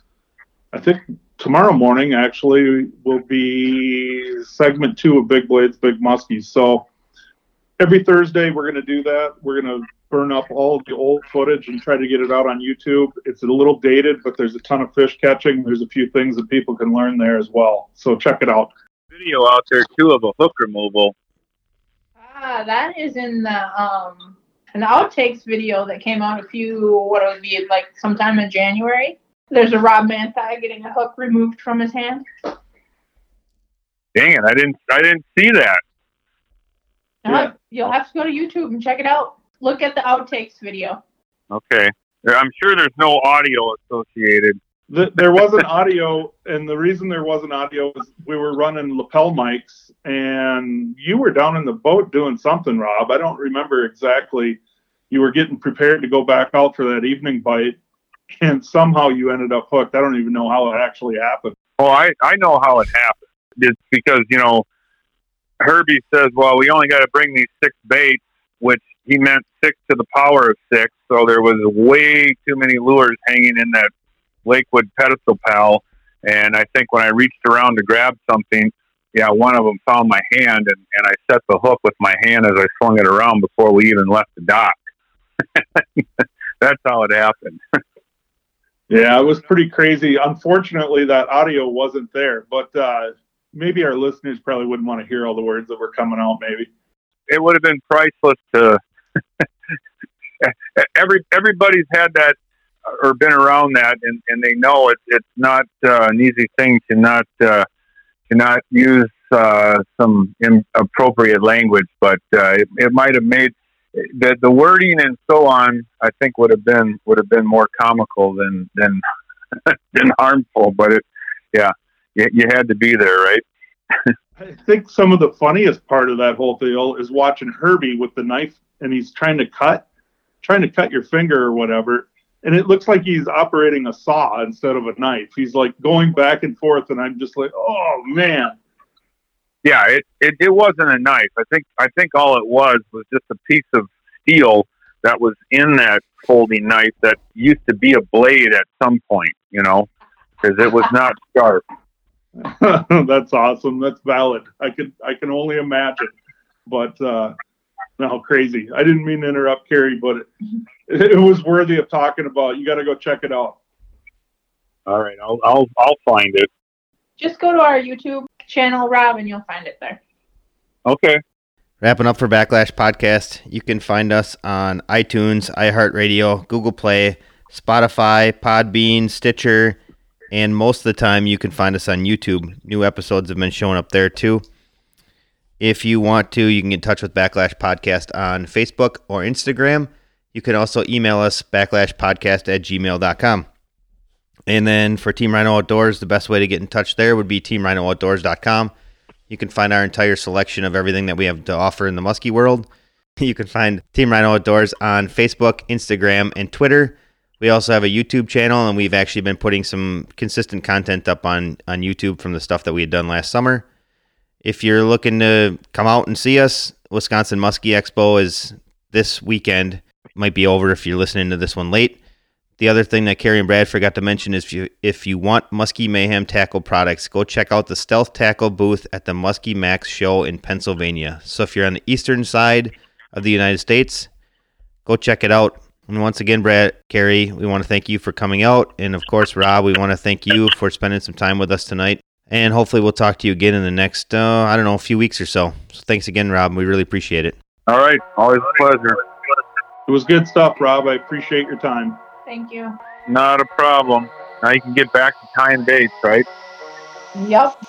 I think tomorrow morning actually will be segment two of Big Blades, Big Muskies. So every Thursday, we're going to do that. We're going to burn up all the old footage and try to get it out on YouTube. It's a little dated, but there's a ton of fish catching. There's a few things that people can learn there as well. So check it out. Video out there too of a hook removal. Ah, that is in the um an outtakes video that came out a few what it would be like sometime in January. There's a Rob Manthei getting a hook removed from his hand. Dang it! I didn't. I didn't see that. Uh, You'll have to go to YouTube and check it out. Look at the outtakes video. Okay. I'm sure there's no audio associated. The, there wasn't audio, and the reason there wasn't audio is we were running lapel mics, and you were down in the boat doing something, Rob. I don't remember exactly. You were getting prepared to go back out for that evening bite, and somehow you ended up hooked. I don't even know how it actually happened. Well, I I know how it happened. It's because you know Herbie says, "Well, we only got to bring these six baits," which he meant six to the power of six. So there was way too many lures hanging in that Lakewood pedestal pal. And I think when I reached around to grab something, yeah, one of them found my hand, and, and I set the hook with my hand as I swung it around before we even left the dock. That's how it happened. Yeah, it was pretty crazy. Unfortunately, that audio wasn't there, but uh, maybe our listeners probably wouldn't want to hear all the words that were coming out. Maybe it would have been priceless to every everybody's had that or been around that and, and they know it, it's not uh, an easy thing to not uh, to not use uh, some inappropriate language, but uh, it, it might have made the the wording and so on. I think would have been would have been more comical than than than harmful. But it, yeah, you, you had to be there, right? I think some of the funniest part of that whole deal is watching Herbie with the knife and he's trying to cut, trying to cut your finger or whatever. And it looks like he's operating a saw instead of a knife. He's like going back and forth, and I'm just like, oh man. Yeah, it, it, it wasn't a knife. I think I think all it was was just a piece of steel that was in that folding knife that used to be a blade at some point, you know, because it was not sharp. That's awesome. That's valid. I could I can only imagine. But uh no, crazy. I didn't mean to interrupt Carrie, but it, it was worthy of talking about. You got to go check it out. All right, I'll I'll I'll find it. Just go to our YouTube channel, Rob, and you'll find it there. Okay. Wrapping up for Backlash Podcast, you can find us on iTunes, iHeartRadio, Google Play, Spotify, Podbean, Stitcher, and most of the time you can find us on YouTube. New episodes have been showing up there too. If you want to, you can get in touch with Backlash Podcast on Facebook or Instagram. You can also email us backlashpodcast at gmail.com. And then for Team Rhino Outdoors, the best way to get in touch there would be teamrhinooutdoors.com. You can find our entire selection of everything that we have to offer in the muskie world. You can find Team Rhino Outdoors on Facebook, Instagram, and Twitter. We also have a YouTube channel, and we've actually been putting some consistent content up on, on YouTube from the stuff that we had done last summer. If you're looking to come out and see us, Wisconsin Muskie Expo is this weekend. Might be over if you're listening to this one late. The other thing that Carrie and Brad forgot to mention is if you if you want Muskie Mayhem tackle products, go check out the Stealth Tackle booth at the Muskie Max show in Pennsylvania. So if you're on the eastern side of the United States, go check it out. And once again, Brad, Carrie, we want to thank you for coming out. And of course, Rob, we want to thank you for spending some time with us tonight. And hopefully, we'll talk to you again in the next, uh, I don't know, a few weeks or so. So thanks again, Rob. We really appreciate it. All right. Always a pleasure. It was good stuff, Rob. I appreciate your time. Thank you. Not a problem. Now you can get back to tying baits, right? Yep.